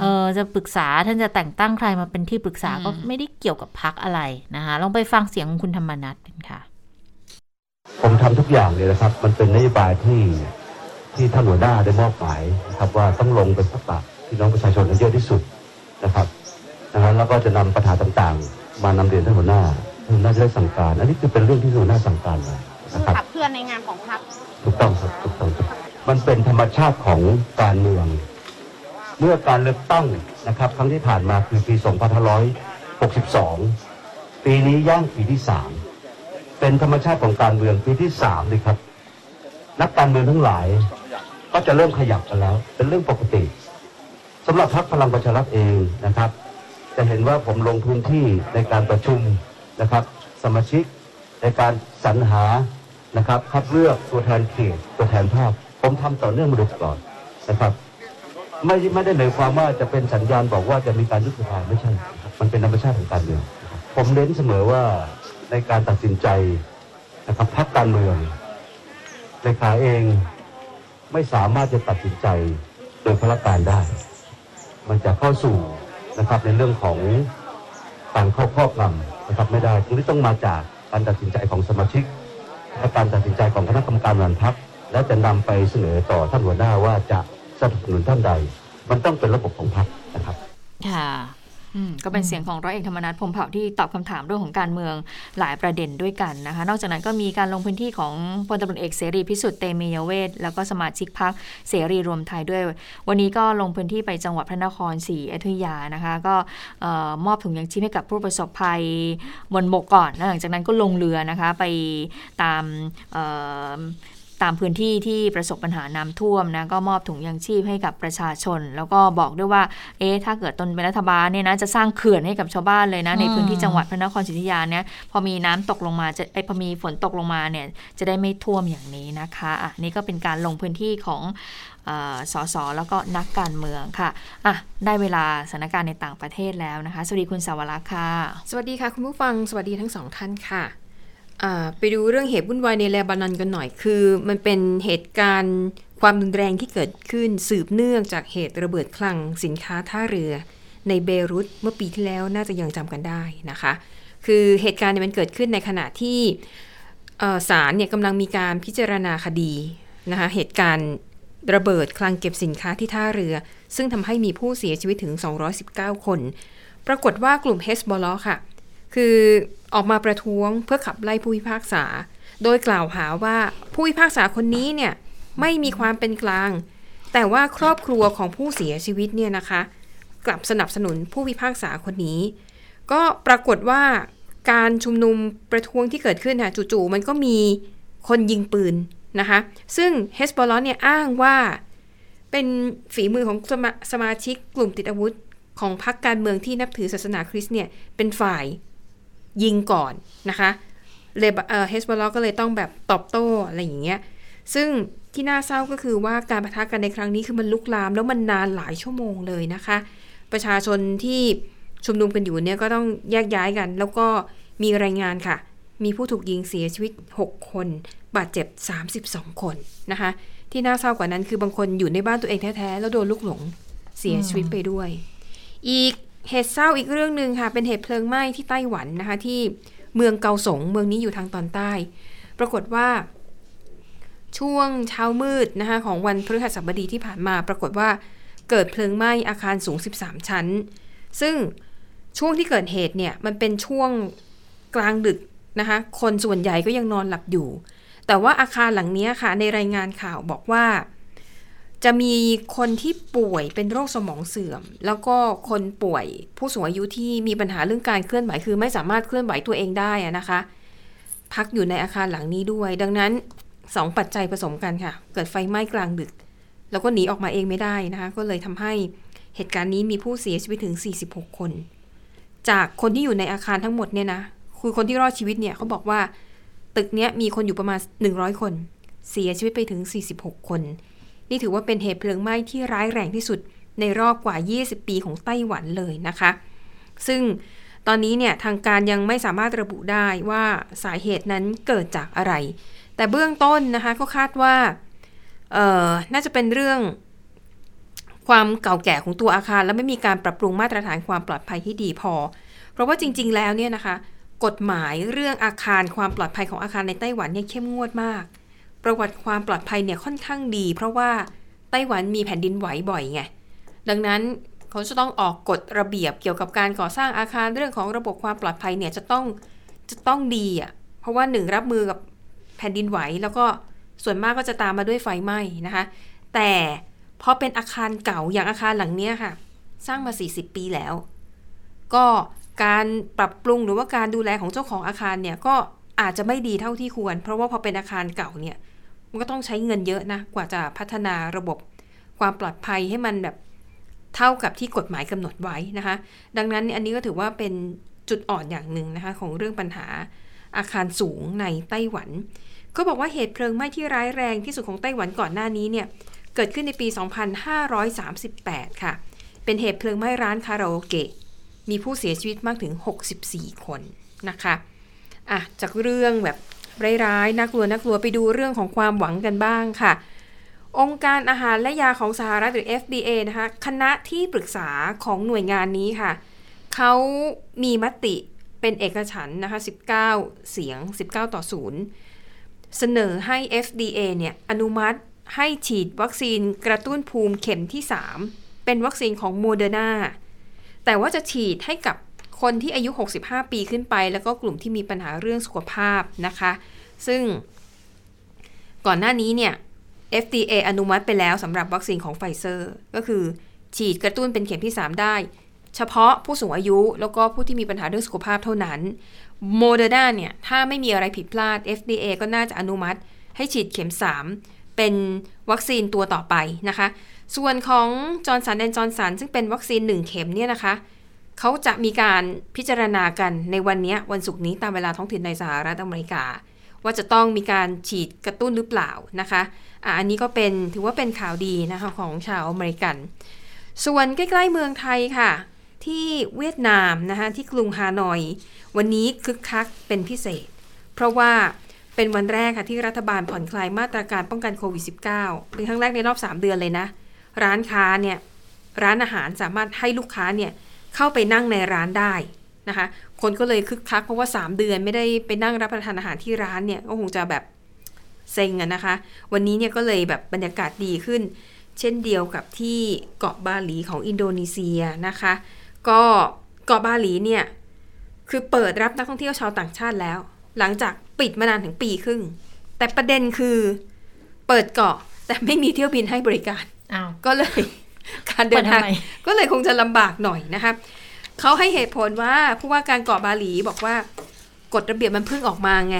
เออจะปรึกษาท่านจะแต่งตั้งใครมาเป็นที่ปรึกษาก็ไม่ได้เกี่ยวกับพักอะไรนะคะลองไปฟังเสียงของคุณธรรมนัฐกันค่ะ ผมทำทุกอย่างเลยนะครับ มันเป็นนโยบายที่ที่ท่านหัวหน้าได้มอบหมายนะครับว่าต้องลงไปพบปะพี่น้องประชาชนให้เยอะที่สุดนะครับ ดังนั้นแล้วก็จะนำปัญหาต่างๆ มานำเรียนท่านหัวหน้าท่านหัวหน้าจะได้สั่งการ อันนี้คือเป็นเรื่องที่หัวหน้าสั่งการมานะครับขับเคลื่อนในงานของพรรคถูกต้องครับถูกต้องครับมันเป็นธรรมชาติของการเมือง เมื่อการเลือกตั้งนะครับ ครั้งที่ผ่านมาคือปี 2562 ปีนี้ย่างปีที่ 3 เป็นธรรมชาติของการเมืองปีที่3เลยครับ นักการเมืองทั้งหลายก็จะเริ่มขยับกันแล้ว เป็นเรื่องปกติสำหรับพรรคพลังประชารัฐเองนะครับ จะเห็นว่าผมลงพื้นที่ในการประชุมนะครับ สมาชิกในการสรรหานะครับคัดเลือกตัวแทนเขตตัวแทนภาคผมทำต่อเนื่องมาโดยตลอดนะครับ ไม่ไม่ได้หมายความว่าจะเป็นสัญญาณบอกว่าจะมีการยุบสภาไม่ใช่ครับมันเป็นธรรมชาติของการเมืองผมเน้นเสมอว่าในการตัดสินใจนะครับพักการเมืองเลขาเองไม่สามารถจะตัดสินใจโดยพละการได้ มันจะเข้าสู่ นะครับในเรื่องของการเข้าครอบงำนะครับไม่ได้ตรงนี้ต้องมาจากการตัดสินใจของสมาชิกและการตัดสินใจของคณะกรรมการบริหารพรรคและจะนำไปเสนอต่อท่านหัวหน้าว่าจะสนับสนุนท่านใด มันต้องเป็นระบบของพรรคนะครับ ค่ะ ก็เป็นเสียงของร้อยเอกธรรมนัฐพรหมเผ่าที่ตอบคำถามเรื่องของการเมืองหลายประเด็นด้วยกันนะคะ นอกจากนั้นก็มีการลงพื้นที่ของพลตำรวจเอกเสรีพิสุทธิ์เตมียเวทแล้วก็สมาชิกพรรคเสรีรวมไทยด้วย วันนี้ก็ลงพื้นที่ไปจังหวัดพระนครศรีอยุธยานะคะ ก็เอ่อมอบถุงยังชีพให้กับผู้ประสบภัยบนบกก่อนแล้วหลังจากนั้นก็ลงเรือนะคะไปตามเอ่อ ตามพื้นที่ที่ประสบปัญหาน้ำท่วมนะก็มอบถุงยังชีพให้กับประชาชน แล้วก็บอกด้วยว่า เอ๊ะถ้าเกิดตนเป็นรัฐบาลเนี่ยนะจะสร้างเขื่อนให้กับชาวบ้านเลยนะในพื้นที่จังหวัดพระนครศรีอยุธยาเนี่ยพอมีน้ำตกลงมาจะไอยพอมีฝนตกลงมาเนี่ยจะได้ไม่ท่วมอย่างนี้นะคะอะนี่ก็เป็นการลงพื้นที่ของเออสสแล้วก็นักการเมืองค่ะอะ ได้เวลาสถานการณ์ในต่างประเทศแล้วนะคะ สวัสดีคุณสาวรักษ์ค่ะ สวัสดีค่ะ คุณผู้ฟัง สวัสดีทั้งสองท่านค่ะอ่า ไปดูเรื่องเหตุวุ่นวายในเลบานอนกันหน่อย คือ มันเป็นเหตุการณ์ความรุนแรงที่เกิดขึ้นสืบเนื่องจากเหตุระเบิดคลังสินค้าท่าเรือ ในเบรุตเมื่อปีที่แล้วน่าจะยังจำกันได้นะคะ คือเหตุการณ์เนี่ยมันเกิดขึ้นในขณะที่ศาลเนี่ยกำลังมีการพิจารณาคดีนะคะเหตุการณ์ระเบิดคลังเก็บสินค้าที่ท่าเรือ ซึ่งทำให้มีผู้เสียชีวิตถึง 219 คน ปรากฏว่ากลุ่มเฮสบอลค่ะ คือ ออกมาประท้วงเพื่อขับไล่ผู้พิพากษา โดยกล่าวหาว่าผู้พิพากษาคนนี้เนี่ยไม่มีความเป็นกลาง แต่ว่าครอบครัวของผู้เสียชีวิตเนี่ยนะคะ กลับสนับสนุนผู้พิพากษาคนนี้ ก็ปรากฏว่าการชุมนุมประท้วงที่เกิดขึ้นค่ะจู่ๆมันก็มีคนยิงปืนนะคะ ซึ่งเฮสบอลเนี่ยอ้างว่าเป็นฝีมือของสมาสมาชิกกลุ่มติดอาวุธของพรรคการเมืองที่นับถือศาสนาคริสต์เนี่ยเป็นฝ่าย ยิงก่อนนะคะเลบอ่อเฮสบอลก็เลยต้องแบบตอบโต้อะไรอย่างเงี้ย ซึ่งที่น่าเศร้าก็คือว่าการประทะกันในครั้งนี้คือมันลุกลาม แล้วมันนานหลายชั่วโมงเลยนะคะ ประชาชนที่ชุมนุมกันอยู่เนี่ยก็ต้องแยกย้ายกัน แล้วก็มีรายงานค่ะ มีผู้ถูกยิงเสียชีวิต 6 คน บาดเจ็บ 32 คนนะคะ ที่น่าเศร้ากว่านั้นคือบางคนอยู่ในบ้านตัวเองแท้ๆแล้วโดนลูกหลงเสียชีวิตไปด้วย อีก เหตุเศร้าอีกเรื่องหนึ่งค่ะ เป็นเหตุเพลิงไหม้ที่ไต้หวันนะคะ ที่เมืองเกาสงเมืองนี้อยู่ทางตอนใต้ ปรากฏว่าช่วงเช้ามืดนะคะ ของวันพฤหัสบดีที่ผ่านมา ปรากฏว่าเกิดเพลิงไหม้อาคารสูง 13 ชั้น ซึ่งช่วงที่เกิดเหตุเนี่ยมันเป็นช่วงกลางดึกนะคะ คนส่วนใหญ่ก็ยังนอนหลับอยู่ แต่ว่าอาคารหลังนี้ค่ะในรายงานข่าวบอกว่า จะมีคนที่ป่วยเป็นโรคสมองเสื่อม แล้วก็คนป่วยผู้สูงอายุที่มีปัญหาเรื่องการเคลื่อนไหวคือไม่สามารถเคลื่อนไหวตัวเองได้นะคะ พักอยู่ในอาคารหลังนี้ด้วย ดังนั้นสองปัจจัยผสมกันค่ะ เกิดไฟไหม้กลางดึก แล้วก็หนีออกมาเองไม่ได้นะคะ ก็เลยทำให้เหตุการณ์นี้มีผู้เสียชีวิตถึง 46 คน จากคนที่อยู่ในอาคารทั้งหมดเนี่ยนะคือคนที่รอดชีวิตเนี่ยเขาบอกว่า ตึกเนี้ยมีคนอยู่ประมาณ 100 คน เสียชีวิตไปถึง 46 คน นี่ถือว่าเป็นเหตุเพลิงไหม้ที่ร้ายแรงที่สุดในรอบกว่า 20 ปีของไต้หวันเลยนะคะ ซึ่งตอนนี้เนี่ยทางการยังไม่สามารถระบุได้ว่าสาเหตุนั้นเกิดจากอะไร แต่เบื้องต้นนะคะก็คาดว่าเออน่าจะเป็นเรื่องความเก่าแก่ของตัวอาคาร และไม่มีการปรับปรุงมาตรฐานความปลอดภัยที่ดีพอ เพราะว่าจริง ๆ แล้วเนี่ยนะคะ กฎหมายเรื่องอาคารความปลอดภัยของอาคารในไต้หวันเนี่ยเข้มงวดมาก ประวัติความปลอดภัยเนี่ยค่อนข้างดี เพราะว่าไต้หวันมีแผ่นดินไหวบ่อยไง ดังนั้นเขาจะต้องออกกฎระเบียบเกี่ยวกับการก่อสร้างอาคารเรื่องของระบบความปลอดภัยเนี่ยจะต้องจะต้องดีอะ เพราะว่าหนึ่งรับมือกับแผ่นดินไหว แล้วก็ส่วนมากก็จะตามมาด้วยไฟไหม้นะคะ แต่พอเป็นอาคารเก่าอย่างอาคารหลังเนี้ยค่ะ สร้างมา 40 ปีแล้ว ก็การปรับปรุงหรือว่าการดูแลของเจ้าของอาคารเนี่ยก็อาจจะไม่ดีเท่าที่ควร เพราะว่าพอเป็นอาคารเก่าเนี่ย มันก็ต้องใช้เงินเยอะนะ กว่าจะพัฒนาระบบความปลอดภัยให้มันแบบเท่ากับที่กฎหมายกำหนดไว้นะคะ ดังนั้นอันนี้ก็ถือว่าเป็นจุดอ่อนอย่างหนึ่งนะคะ ของเรื่องปัญหาอาคารสูงในไต้หวัน ก็บอกว่าเหตุเพลิงไหม้ที่ร้ายแรงที่สุดของไต้หวันก่อนหน้านี้เนี่ยเกิดขึ้นในปี 2538 ค่ะ เป็นเหตุเพลิงไหม้ร้านคาราโอเกะ มีผู้เสียชีวิตมากถึง 64 คนนะคะ อะ จากเรื่องแบบ ร้ายๆน่ากลัวน่ากลัวไปดูเรื่องของความหวังกันบ้างค่ะ องค์การอาหารและยาของสหรัฐหรือ FDA นะคะคณะที่ปรึกษาของหน่วยงานนี้ค่ะเขามีมติเป็นเอกฉันนะคะ 19 เสียง 19 ต่อ 0 เสนอให้ FDA เนี่ยอนุมัติให้ฉีดวัคซีนกระตุ้นภูมิเข็มที่ 3 เป็นวัคซีนของโมเดอร์นาแต่ว่าจะฉีดให้กับ คนที่อายุ 65 ปีขึ้นไป แล้วก็กลุ่มที่มีปัญหาเรื่องสุขภาพนะคะ ซึ่งก่อนหน้านี้เนี่ย FDA อนุมัติไปแล้วสำหรับวัคซีนของไฟเซอร์ ก็คือฉีดกระตุ้นเป็นเข็มที่ 3 ได้ เฉพาะผู้สูงอายุแล้วก็ผู้ที่มีปัญหาเรื่องสุขภาพเท่านั้นโมเดอร์นาเนี่ย ถ้าไม่มีอะไรผิดพลาด FDA ก็น่าจะอนุมัติ ให้ฉีดเข็ม 3 เป็นวัคซีนตัวต่อไปนะคะ ส่วนของจอห์นสันแอนด์จอห์นสันซึ่งเป็นวัคซีน 1 เข็มเนี่ยนะคะ เขาจะมีการพิจารณากันในวันนี้วันศุกร์นี้ตามเวลาท้องถิ่นในสหรัฐอเมริกา ว่าจะต้องมีการฉีดกระตุ้นหรือเปล่านะคะอะอันนี้ก็เป็นถือว่าเป็นข่าวดีนะคะของชาวอเมริกัน ส่วนใกล้ๆเมืองไทยค่ะ ที่เวียดนามนะคะที่กรุงฮานอย วันนี้คึกคักเป็นพิเศษ เพราะว่าเป็นวันแรกค่ะที่รัฐบาลผ่อนคลายมาตรการป้องกันโควิด -19 เป็นครั้งแรกในรอบ 3 เดือนเลยนะ ร้านค้าเนี่ยร้านอาหารสามารถให้ลูกค้าเนี่ย เข้าไปนั่งในร้านได้นะคะ คนก็เลยคึกคักเพราะว่า 3 เดือนไม่ได้ไปนั่งรับประทานอาหารที่ร้านเนี่ยก็คงจะแบบเซ็งอะนะคะ วันนี้เนี่ยก็เลยแบบบรรยากาศดีขึ้น เช่นเดียวกับที่เกาะบาหลีของอินโดนีเซียนะคะ ก็เกาะบาหลีเนี่ยคือเปิดรับนักท่องเที่ยวชาวต่างชาติแล้ว หลังจากปิดมานานถึงปีครึ่ง แต่ประเด็นคือเปิดเกาะแต่ไม่มีเที่ยวบินให้บริการอ้าวก็เลย การเดินทางเปิดทำไมก็เลยคงจะลำบากหน่อยนะคะเขาให้เหตุผลว่าผู้ว่าการเกาะบาหลีบอกว่ากฎระเบียบมันเพิ่งออกมาไง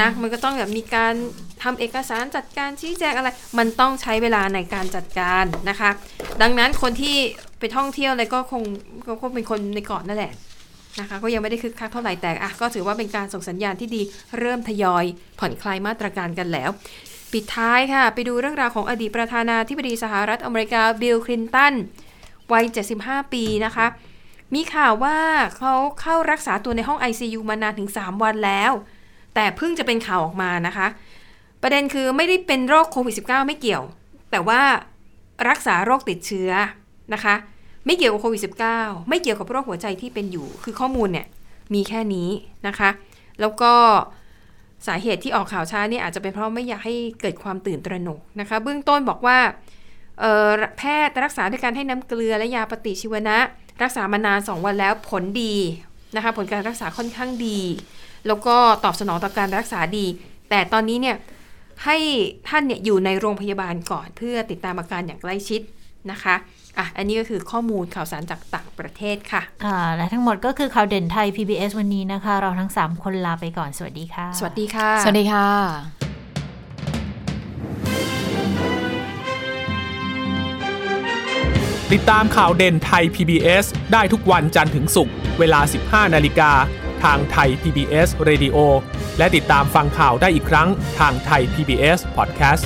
นะมันก็ต้องแบบมีการทำเอกสารจัดการชี้แจงอะไร มันต้องใช้เวลาในการจัดการนะคะ ดังนั้นคนที่ไปท่องเที่ยวอะไรก็คงก็คงเป็นคนในเกาะนั่นแหละนะคะก็ยังไม่ได้คึกคักเท่าไหร่แต่อะก็ถือว่าเป็นการส่งสัญญาณที่ดีเริ่มทยอยผ่อนคลายมาตรการกันแล้ว ปิดท้ายค่ะ ไปดูเรื่องราวของอดีตประธานาธิบดีสหรัฐอเมริกาบิลคลินตันวัย 75 ปีนะคะ มีข่าวว่าเขาเข้ารักษาตัวในห้อง ICU มานานถึง 3 วันแล้ว แต่เพิ่งจะเป็นข่าวออกมานะคะ ประเด็นคือไม่ได้เป็นโรคโควิด -19 ไม่เกี่ยว แต่ว่ารักษาโรคติดเชื้อนะคะ ไม่เกี่ยวกับโควิด -19 ไม่เกี่ยวกับโรคหัวใจที่เป็นอยู่ คือข้อมูลเนี่ยมีแค่นี้นะคะ แล้วก็ สาเหตุที่ออกข่าวช้าเนี่ยอาจจะเป็นเพราะไม่อยากให้เกิดความตื่นตระหนกนะคะเบื้องต้นบอกว่าแพทย์รักษาด้วยการให้น้ำเกลือและยาปฏิชีวนะ รักษามานาน 2 วันแล้วผลดีนะคะผลการรักษาค่อนข้างดี แล้วก็ตอบสนองต่อการรักษาดี แต่ตอนนี้เนี่ยให้ท่านเนี่ยอยู่ในโรงพยาบาลก่อนเพื่อติดตามอาการอย่างใกล้ชิดนะคะ อะ อันนี้ก็คือข้อมูลข่าวสารจากต่างประเทศค่ะค่ะและทั้งหมดก็คือข่าวเด่นไทย PBS วันนี้นะคะ เราทั้ง 3 คนลาไปก่อน สวัสดีค่ะ สวัสดีค่ะ สวัสดีค่ะ ติดตามข่าวเด่นไทย PBS ได้ทุกวันจันทร์ถึงศุกร์เวลา 15 นาฬิกา ทางไทย PBS Radio และติดตามฟังข่าวได้อีกครั้งทางไทย PBS Podcast